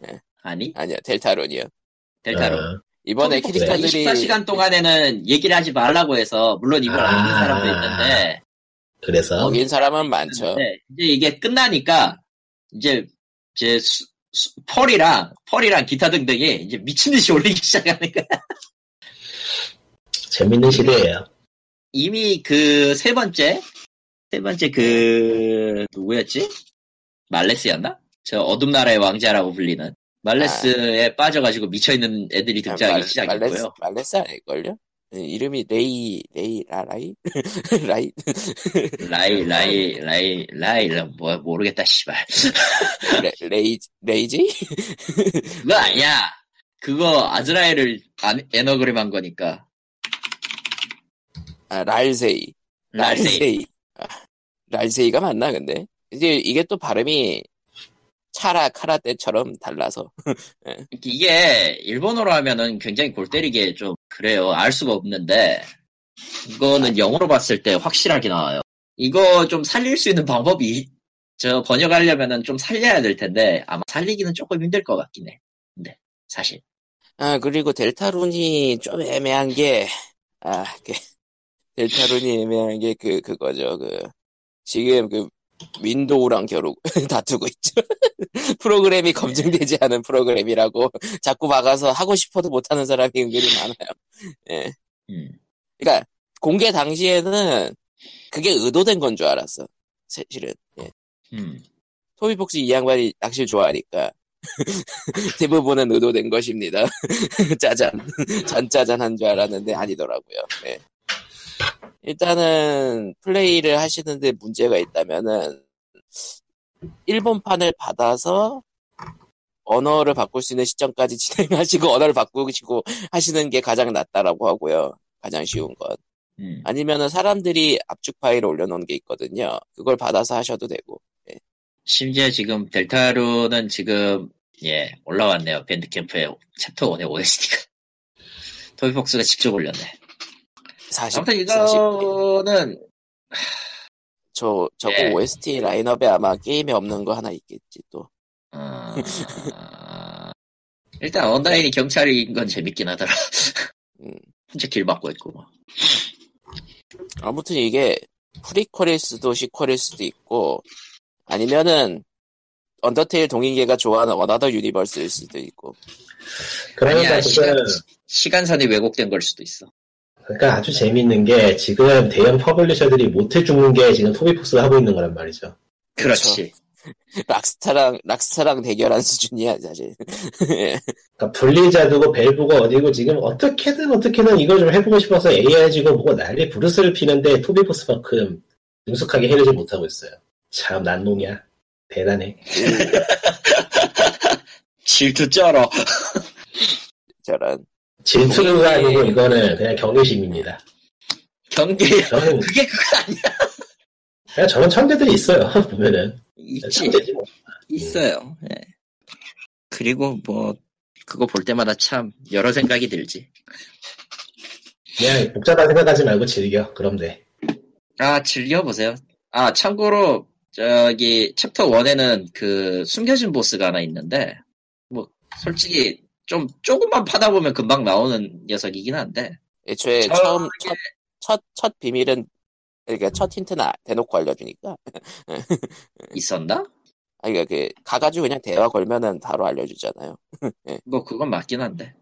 아니, 아니야, 델타론이요. 델타로. 어. 이번에 캐릭터들이 24시간 동안에는 얘기를 하지 말라고 해서, 물론 이걸 아. 아는 사람도 있는데, 그래서 먹인 사람은 많죠. 네, 이제 이게 끝나니까, 이제, 이제, 수- 수- 펄이랑, 펄이랑 기타 등등이 이제 미친 듯이 올리기 시작하는 거야. 재밌는 시대예요. 이미 그 세 번째, 세 번째 그, 누구였지? 말레스였나? 저 어둠 나라의 왕자라고 불리는. 말레스에 빠져가지고 미쳐있는 애들이 등장하기 말- 말레스, 시작했고요. 말레스 아닐걸요? 예, 이름이 레이, 레이, 라라이? 라이? 라이, 라이, 라이, 라이, 라 뭐, 모르겠다, 씨발. 레, 레이, 레이지? 그거 아니야. 그거 아즈라엘을 안- 에너그램 한 거니까. 아, 랄세이. 랄세이. 아, 랄세이가 맞나, 근데? 이제 이게 또 발음이 차라, 카라떼처럼 달라서. 이게 일본어로 하면은 굉장히 골 때리게 좀 그래요. 알 수가 없는데 이거는 영어로 봤을 때 확실하게 나와요. 이거 좀 살릴 수 있는 방법이 저 번역하려면은 좀 살려야 될 텐데 아마 살리기는 조금 힘들 것 같긴 해. 근데 사실 아, 그리고 델타룬이 좀 애매한 게, 아, 그, 델타룬이 애매한 게 그, 그거죠. 그, 지금 그, 윈도우랑 겨루, 다투고 있죠. 프로그램이 검증되지 않은 프로그램이라고 자꾸 막아서 하고 싶어도 못하는 사람이 은근히 많아요. 음. 그러니까, 공개 당시에는 그게 의도된 건 줄 알았어. 사실은. 예. 음. 토비복스 이 양반이 낚시를 좋아하니까. 대부분은 의도된 것입니다. 짜잔. 전짜잔 한 줄 알았는데 아니더라고요. 예. 일단은 플레이를 하시는데 문제가 있다면은 일본판을 받아서 언어를 바꿀 수 있는 시점까지 진행하시고 언어를 바꾸시고 하시는 게 가장 낫다라고 하고요. 가장 쉬운 건. 음. 아니면은 사람들이 압축 파일을 올려놓은 게 있거든요. 그걸 받아서 하셔도 되고. 심지어 지금 델타룬은 지금 예 올라왔네요. 밴드캠프에 챕터 1의 OST가 토비폭스가 직접 올렸네. 40, 아무튼 40. 이거는 저, 저거 예. OST 라인업에 아마 게임에 없는 거 하나 있겠지, 또. 어, 일단 언다인이 경찰인 건 재밌긴 하더라. 음. 혼자 길 막고 있고 뭐. 아무튼 이게 프리퀄일 수도 sequel일 수도 있고, 아니면은, 언더테일 동인계가 좋아하는 another universe일 수도 있고. 그러니까 아니야 시간, 시간선이 왜곡된 걸 수도 있어. 그러니까 아주 재밌는 게 지금 대형 publisher들이 못해 죽는 게 지금 토비폭스가 하고 있는 거란 말이죠. 그렇지. 락스타랑, 락스타랑 대결한 수준이야, 사실. 그러니까 블리자드고 벨브고 어디고 지금 어떻게든 어떻게든 이걸 좀 해보고 싶어서 AI 지고 뭐고 난리 부르스를 피는데 토비폭스만큼 능숙하게 해내지 못하고 있어요. 참 난 놈이야. 대단해. 질투 쩔어. 저런. 질투가 아니고 이거는 그냥 경계심입니다. 경계 저는 그게 그거 아니야. 그냥 저런 천재들이 있어요. 보면은 있지. 뭐. 있어요. 예. 그리고 뭐 그거 볼 때마다 참 여러 생각이 들지. 그냥 복잡한 생각하지 말고 즐겨. 그럼 돼. 아 즐겨보세요. 아 참고로 저기 챕터 1에는 그 숨겨진 보스가 하나 있는데 뭐 솔직히 좀 조금만 파다 보면 금방 나오는 녀석이긴 한데 애초에 저- 처음, 첫, 첫, 첫 비밀은, 그러니까 첫 힌트는 아- 대놓고 알려주니까. 있었나? 아, 그러니까 그, 가가지고 그냥 대화 걸면은 바로 알려주잖아요. 뭐 그건 맞긴 한데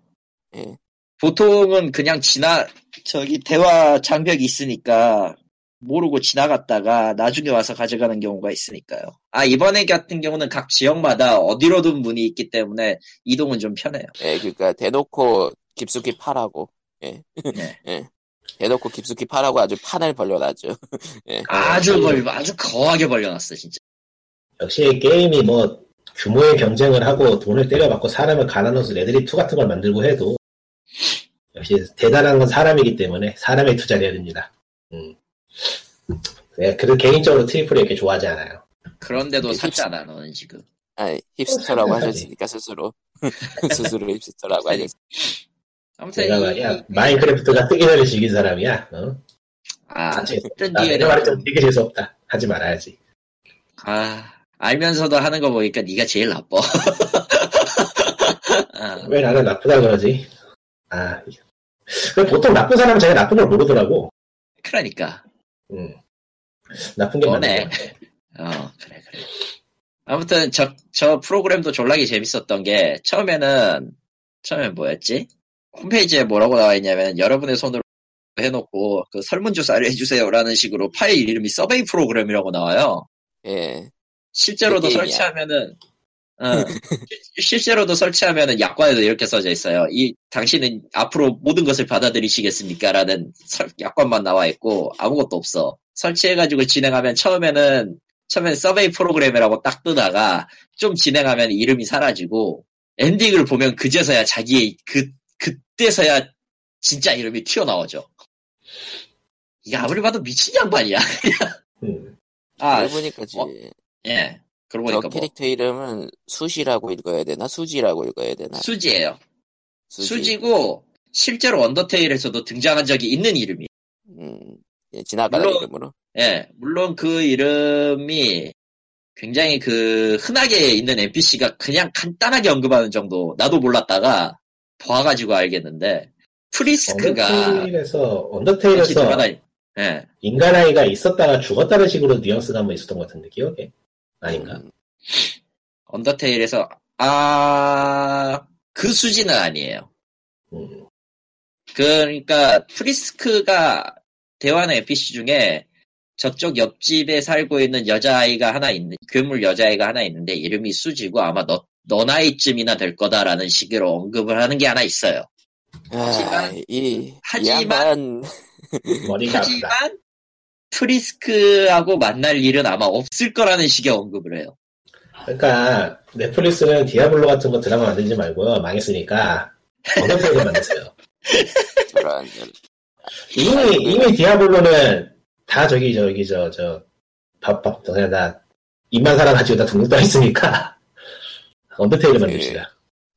예. 보통은 그냥 지나 저기 대화 장벽이 있으니까 모르고 지나갔다가 나중에 와서 가져가는 경우가 있으니까요. 아 이번에 같은 경우는 각 지역마다 어디로든 문이 있기 때문에 이동은 좀 편해요. 예, 그러니까 대놓고 깊숙이 파라고. 네. 예. 대놓고 깊숙이 파라고 아주 판을 벌려놨죠. 아주 벌, 아주 거하게 벌려놨어, 진짜. 역시 게임이 뭐 규모의 경쟁을 하고 돈을 때려받고 사람을 갈아넣어서 레데리 2 같은 걸 만들고 해도 역시 대단한 건 사람이기 때문에 사람에 투자를 해야 됩니다. 음. 네, 그래도 개인적으로 triple A를 이렇게 좋아하지 않아요. 그런데도 이게 샀잖아, 너는 지금. 아, 힙스터라고 어, 하셨으니까 스스로 스스로 힙스터라고 하셨. 아무튼, 내가 이- 말이야 이- 마인크래프트가 뜨기 전에 즐긴 사람이야. 어? 아, 아, 뒤에는 내가 말했던 되게 재수 없다. 하지 말아야지. 아, 알면서도 하는 거 보니까 네가 제일 나빠. 아, 왜 나는 나쁘다 그러지? 아, 보통 나쁜 사람은 자기가 나쁜 걸 모르더라고. 그러니까. 음. 나쁜 게 같아. 어, 그래, 그래. 아무튼, 저, 저 프로그램도 졸라게 재밌었던 게, 처음에는, 처음엔 뭐였지? 홈페이지에 뭐라고 나와 있냐면, 여러분의 손으로 해놓고, 그 설문조사를 해주세요라는 식으로 파일 이름이 서베이 프로그램이라고 나와요. 예. 실제로도 그. 설치하면은, 어, 실- 실제로도 설치하면은 약관에도 이렇게 써져 있어요. 이, 당신은 앞으로 모든 것을 받아들이시겠습니까? 라는 설- 약관만 나와 있고, 아무것도 없어. 설치해가지고 진행하면 처음에는, 처음엔 서베이 프로그램이라고 딱 뜨다가, 좀 진행하면 이름이 사라지고, 엔딩을 보면 그제서야 자기의, 그, 그때서야 진짜 이름이 튀어나오죠. 이게 아무리 봐도 미친 양반이야. 음. 아, 보니까지 어, 예. 그러고 저 보니까 뭐, 캐릭터 이름은 수시라고 읽어야 되나 수지라고 읽어야 되나 수지예요. 수지. 수지 고 실제로 언더테일에서도 등장한 적이 있는 이름이. 음, 예, 지나가는 물론- 이름으로. 예, 물론 그 이름이 굉장히 그 흔하게 있는 NPC가 그냥 간단하게 언급하는 정도 나도 몰랐다가 봐가지고 알겠는데 프리스크가 언더테일에서 언더테일에서 예, 인간 아이가 있었다가 죽었다는 식으로 뉘앙스가 한번 있었던 것 같은데 기억에 아닌가? 음, 언더테일에서 아 그 수지는 아니에요. 음. 그러니까 프리스크가 대화하는 NPC 중에 저쪽 옆집에 살고 있는 여자아이가 하나 있는 괴물 여자아이가 하나 있는데 이름이 수지고 아마 너, 너 나이쯤이나 될 거다라는 식으로 언급을 하는 게 하나 있어요. 아, 하지만- 이, 이 하지만- 양반 머리가. 하지만 프리스크하고 만날 일은 아마 없을 거라는 식의 언급을 해요. 그러니까 넷플릭스는 디아블로 같은 거 드라마 만들지 말고요 망했으니까 언더테일을 만드세요. 저런 이미 이미 디아블로는 다 저기 저기 저저 밥밥 그냥 다 입만 살아 가지고 다 등록도 했으니까 언더테일을 만듭시다.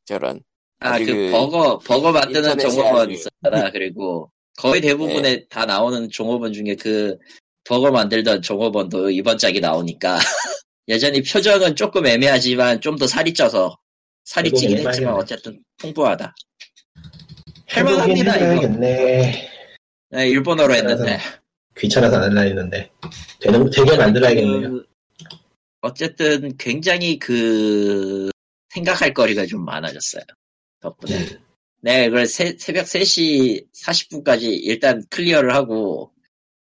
저런 아, 아주 그그 버거, 버거 만드는 종업원 있었잖아. 그리고 거의 대부분에 다 나오는 종업원 중에 그 버거 만들던 종업원도 이번 짝이 나오니까 여전히 표정은 조금 애매하지만 좀 더 살이 쪄서 살이 찌긴. 했지만 어쨌든 풍부하다. 할만합니다, 이거. 네, 일본어로 했는데. 귀찮아서 안 할라 했는데 되는 되게 만들어야겠네요. 그, 어쨌든 굉장히 그 생각할 거리가 좀 많아졌어요. 덕분에. 음. 네, 그걸 새, 새벽 3시 40분까지 일단 클리어를 하고,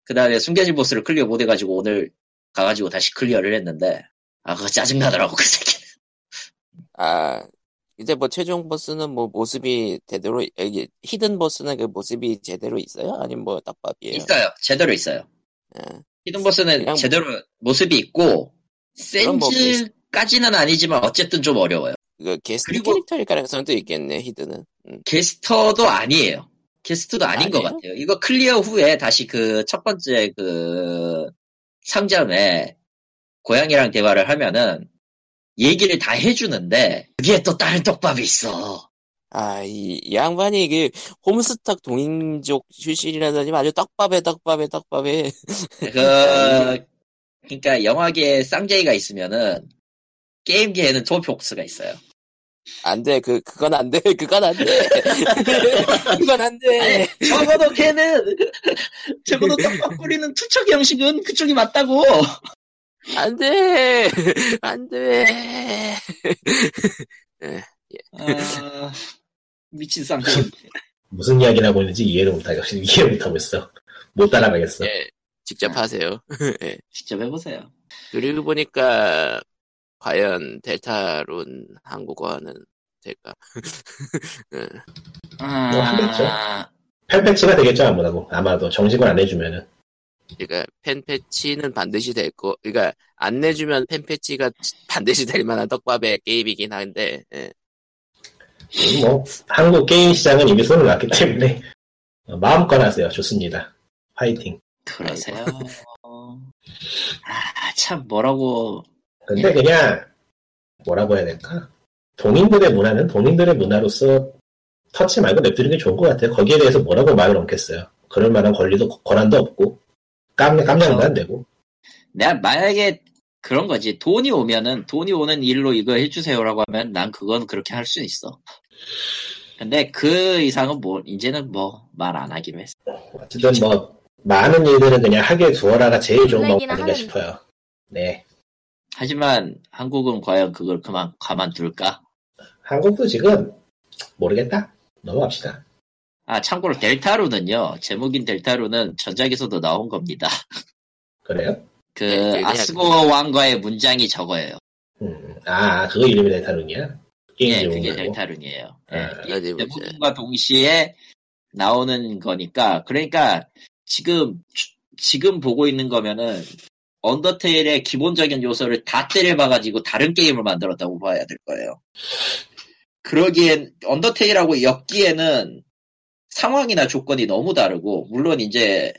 그 다음에 숨겨진 보스를 클리어 못해가지고 오늘 가가지고 다시 클리어를 했는데, 아, 그거 짜증나더라고, 그 새끼. 아 이제 뭐 최종 보스는 뭐 모습이 제대로 여기 hidden 보스는 그 모습이 제대로 있어요? 아니면 뭐 떡밥이에요? 있어요. 제대로 있어요. 예. hidden 보스는 뭐- 제대로 모습이 있고, 뭐 샌즈까지는 아니지만 어쨌든 좀 어려워요. 그 게스터 그리고- 캐릭터일 가능성도 있겠네 hidden은. 음. 게스터도 아니에요. 게스터도 아닌 것 아니에요? 같아요. 이거 클리어 후에 다시 그 첫 번째 그 상점에 고양이랑 대화를 하면은 얘기를 다 해주는데 그게 또 다른 떡밥이 있어. 아, 이, 이 양반이 그 홈스탁 동인족 출신이라더니 아주 떡밥에 떡밥에 떡밥에 그 그러니까 영화계에 쌍제이가 있으면은 게임계에는 토피옥스가 있어요. 안 돼. 그 그건 안 돼. 그건 안 돼. 그건 안 돼. 적어도 걔는 적어도 떡밥 뿌리는 투척 형식은 그쪽이 맞다고. 안 돼. 안 돼. 아, 미친 쌍제이. 무슨 이야기를 하고 있는지 이해를 못하고 이해 못하고 있어. 못 따라가겠어. 예. 직접 하세요. 예. 직접 해보세요. 그리고 보니까 과연 델타룬 한국어는 될까? 예. 아, 뭐 하겠죠. 팬패치가 되겠죠 아무래도 아마도 정식을 안 해주면은 그러니까 팬 패치는 반드시 될 거. 그러니까 안 내주면 팬 패치가 반드시 될 만한 떡밥의 게임이긴 한데. 예. 뭐 한국 게임 시장은 이미 손을 놨기 때문에 어, 마음껏 하세요 좋습니다 화이팅 그러세요. 아, 참, 뭐라고. 근데 그냥 뭐라고 해야 될까 동인들의 문화는 동인들의 문화로서 터치 말고 냅두는 게 좋은 것 같아요 거기에 대해서 뭐라고 말을 얹겠어요 그럴 만한 권리도 권한도 없고 깜, 깜냥도 안 되고 내가 만약에 그런 거지. 돈이 오면은, 돈이 오는 일로 이거 해주세요라고 하면 난 그건 그렇게 할 수 있어. 근데 그 이상은 뭐, 이제는 뭐, 말 안 하기로 했어. 어쨌든 뭐 많은 일들은 그냥 하게 두어라가 제일 좋은 방법인가. 싶어요 네 하지만 한국은 과연 그걸 그만, 가만둘까? 한국도 지금 모르겠다 넘어갑시다 아, 참고로 델타루는요, 제목인 델타루는 전작에서도 나온 겁니다. 그래요? 그, 네, 그냥- 아스고 왕과의 문장이 저거예요. 음, 아 그거 이름이 델타룬이야? 게임 예, 제목 그게 델타룬이에요. 예, 아, 이 어디 보자. 대부분과 동시에 나오는 거니까, 그러니까 지금, 지금 보고 있는 거면은, 언더테일의 기본적인 요소를 다 때려봐가지고 다른 게임을 만들었다고 봐야 될 거예요. 그러기엔, 언더테일하고 엮기에는 상황이나 조건이 너무 다르고, 물론 이제,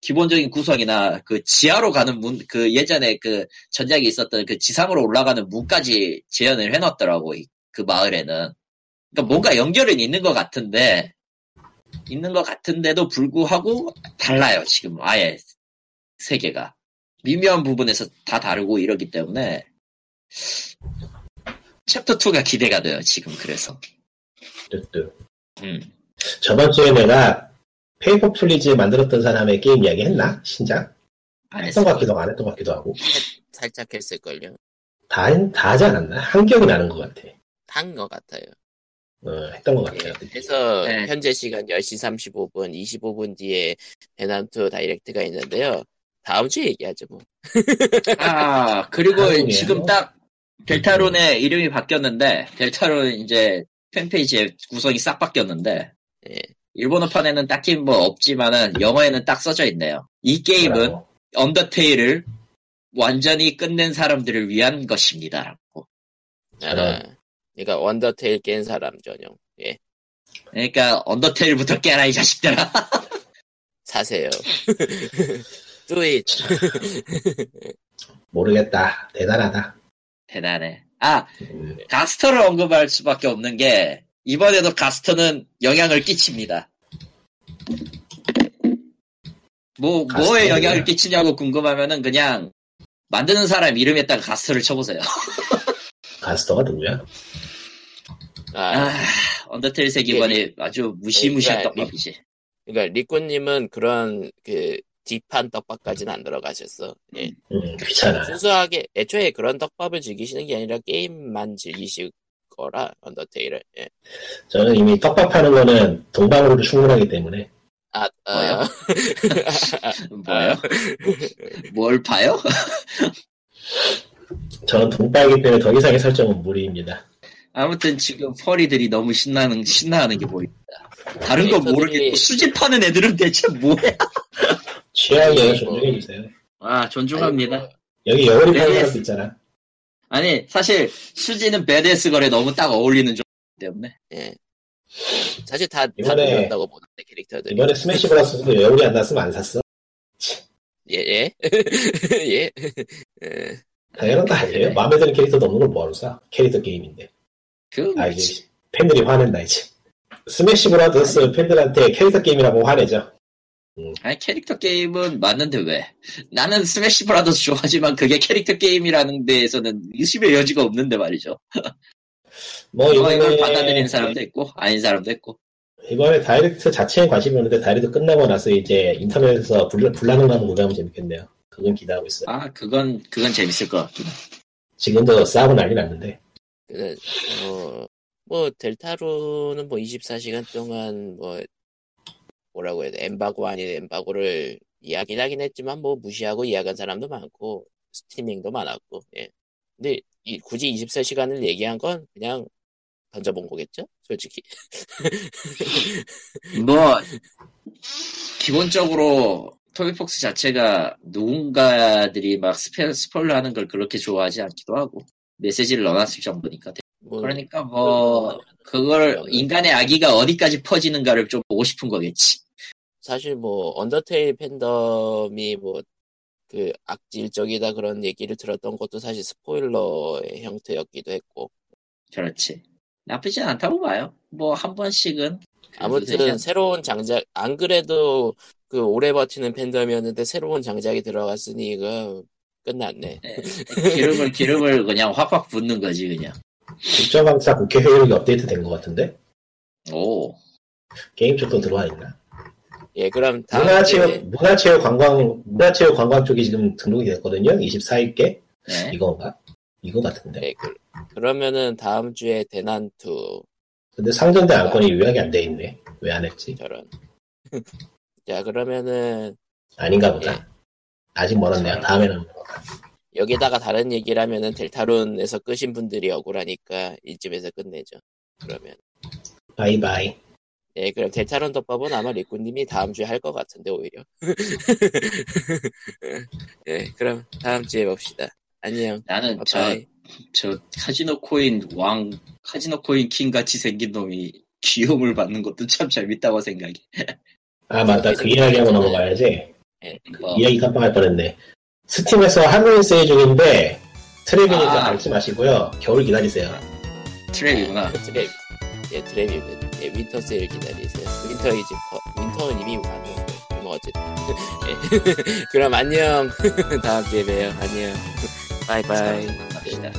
기본적인 구성이나 그 지하로 가는 문, 그 예전에 그 전작이 있었던 그 지상으로 올라가는 문까지 재현을 해놨더라고, 이- 그 마을에는. 그러니까 뭔가 연결은 있는 것 같은데, 있는 것 같은데도 불구하고 달라요, 지금 아예 세계가. 미묘한 부분에서 다 다르고 이러기 때문에, 챕터 2가 기대가 돼요, 지금 그래서. 뜨뜨. 음. 저번 주에 내가 Papers Please 만들었던 사람의 게임 이야기 했나? 신작? 안 했던. 것 같기도 하고 안 했던 것 같기도 하고 살짝 했을걸요. 다, 다 하지 않았나? 한 기억이 나는 것 같아 한 것 같아요. 어, 했던 것 예, 같아요 그래서 네. 현재 시간 10시 35분, 25분 뒤에 베난투 다이렉트가 있는데요. 다음 주에 얘기하죠, 뭐. 아, 그리고 한국이에요? 지금 딱 델타론의 이름이 바뀌었는데, 델타론 이제 팬페이지의 구성이 싹 바뀌었는데, 예. 일본어판에는 딱히 뭐 없지만은 영어에는 딱 써져 있네요. 이 게임은 뭐라고? 언더테일을 완전히 끝낸 사람들을 위한 것입니다. 라고. 아, 저런. 그러니까 원더테일 깬 사람 전용. 예, 그러니까 언더테일부터 깨라 이 자식들아. 사세요. Do it. 모르겠다 대단하다 대단해. 아, 음, 가스터를 언급할 수밖에 없는 게 이번에도 가스터는 영향을 끼칩니다. 뭐 뭐에 가스터는 영향을? 끼치냐고 궁금하면은 그냥 만드는 사람 이름에다가 가스터를 쳐보세요. 가스터가 누구야? 아, 아, 언더테일 세계관이 아주 무시무시한 예, 떡밥이지. 그러니까 리꾸님은 그런 그 딥한 떡밥까지는 안 들어가셨어. 예. 음, 귀찮아 순수하게 애초에 그런 떡밥을 즐기시는 게 아니라 게임만 즐기실 거라 언더테일을. 예. 저는 이미 떡밥 하는 거는 동방으로도 충분하기 때문에 아, 뭐요? 아, 뭐요? 뭘 봐요? 저는 동방이기 때문에 더 이상의 설정은 무리입니다 아무튼 지금 펄이들이 너무 신나는 신나하는 게 보입니다. 다른 건 모르겠고 수집하는 애들은 대체 뭐야? 취향에 아이고. 존중해주세요 아 존중합니다. 아이고, 여기 여울이 파는 네. 사람도 있잖아 아니 사실 수지는 베데스 거래 너무 딱 어울리는 점 때문에 예. 사실 다, 다 이번에- 놀렸다고 보는데 캐릭터들이. 이번에 스매시 브라더스도 여울이 안 났으면 안 샀어 예, 예. 예. 예. 당연한 거 아니에요? 마음에 드는 캐릭터도 없는 걸 뭐하러 사? 캐릭터 게임인데 그아 이제 팬들이 화낸다 이제 스매시 브라더스 팬들한테 캐릭터 게임이라고 화내죠 아니 캐릭터 게임은 맞는데 왜? 나는 스매시 브라더스 좋아하지만 그게 캐릭터 게임이라는 데에서는 의심의 여지가 없는데 말이죠. 뭐 이거 이걸 이번에 받아들이는 사람도 있고 아닌 사람도 있고. 이번에 다이렉트 자체에 관심이 없는데 다이렉트 끝나고 나서 이제 인터넷에서 불, 불나는 거 한번 보면 재밌겠네요 그건 기대하고 있어요 아 그건 그건 재밌을 것 같긴 해. 지금도 싸우고 난리 났는데 그, 뭐, 뭐, 델타룬은 뭐 24시간 동안 뭐, 뭐라고 해야 돼, 엠바고 아닌 엠바고를 이야기를 하긴 했지만 뭐 무시하고 이야기한 사람도 많고, 스트리밍도 많았고, 예. 근데 이, 굳이 24시간을 얘기한 건 그냥 던져본 거겠죠? 솔직히. 뭐 기본적으로 토미폭스 자체가 누군가들이 막 스페, 스포일러 하는 걸 그렇게 좋아하지 않기도 하고 메시지를 넣어놨을 정도니까 뭐, 그러니까 뭐 그걸 인간의 아기가 어디까지 퍼지는가를 좀 보고 싶은 거겠지. 사실 뭐 언더테일 팬덤이 뭐 그 악질적이다 그런 얘기를 들었던 것도 사실 스포일러의 형태였기도 했고. 그렇지. 나쁘진 않다고 봐요. 뭐 한 번씩은 아무튼 그냥 새로운 장작 안 그래도 그 오래 버티는 팬덤이었는데 새로운 장작이 들어갔으니 이거 끝났네. 기름을 기름을 그냥 확확 붓는 거지 그냥 국정감사 국회 회의록이 업데이트 된 것 같은데 오 게임 쪽도 들어와 있나? 예, 그럼 다음 문화체육 주에 문화체육 관광 문화체육 관광 쪽이 지금 등록이 됐거든요. 24일께 네. 이건가? 이거 같은데. 네, 그, 그러면은 다음 주에 대난투 근데 상전대 안건이 요약이 안 돼 있네. 왜 안 했지? 저런. 자 그러면은 아닌가 보다. 예. 아직 멀었네요. 다음에는 여기다가 다른 얘기를 하면은 델타룬에서 끄신 분들이 억울하니까 이쯤에서 끝내죠. 그러면 바이바이. 예, 그럼 델타룬 떡밥은 아마 리꾸님이 다음 주에 할 것 같은데 오히려. 예, 그럼 다음 주에 봅시다. 안녕. 나는 저 바이바이. 저 카지노 코인 왕 카지노 코인 킹 같이 생긴 놈이 귀여움을 받는 것도 참 재밌다고 생각해. 아 맞다. 그 이야기하고 넘어가야지. 뭐, 이야기 깜빡할 뻔했네. 스팀에서 할로윈 세일 중인데 trap이니까 아. 밟지 마시고요. 겨울 기다리세요. trap이구나. 그 trap. 예, trap이면 예, winter 세일 기다리세요. winter 퍼. winter는 이미 왔는데. 뭐 어쨌든. 예. 그럼 안녕. 다음 주에 봬요. 안녕. 바이바이. 갑시다.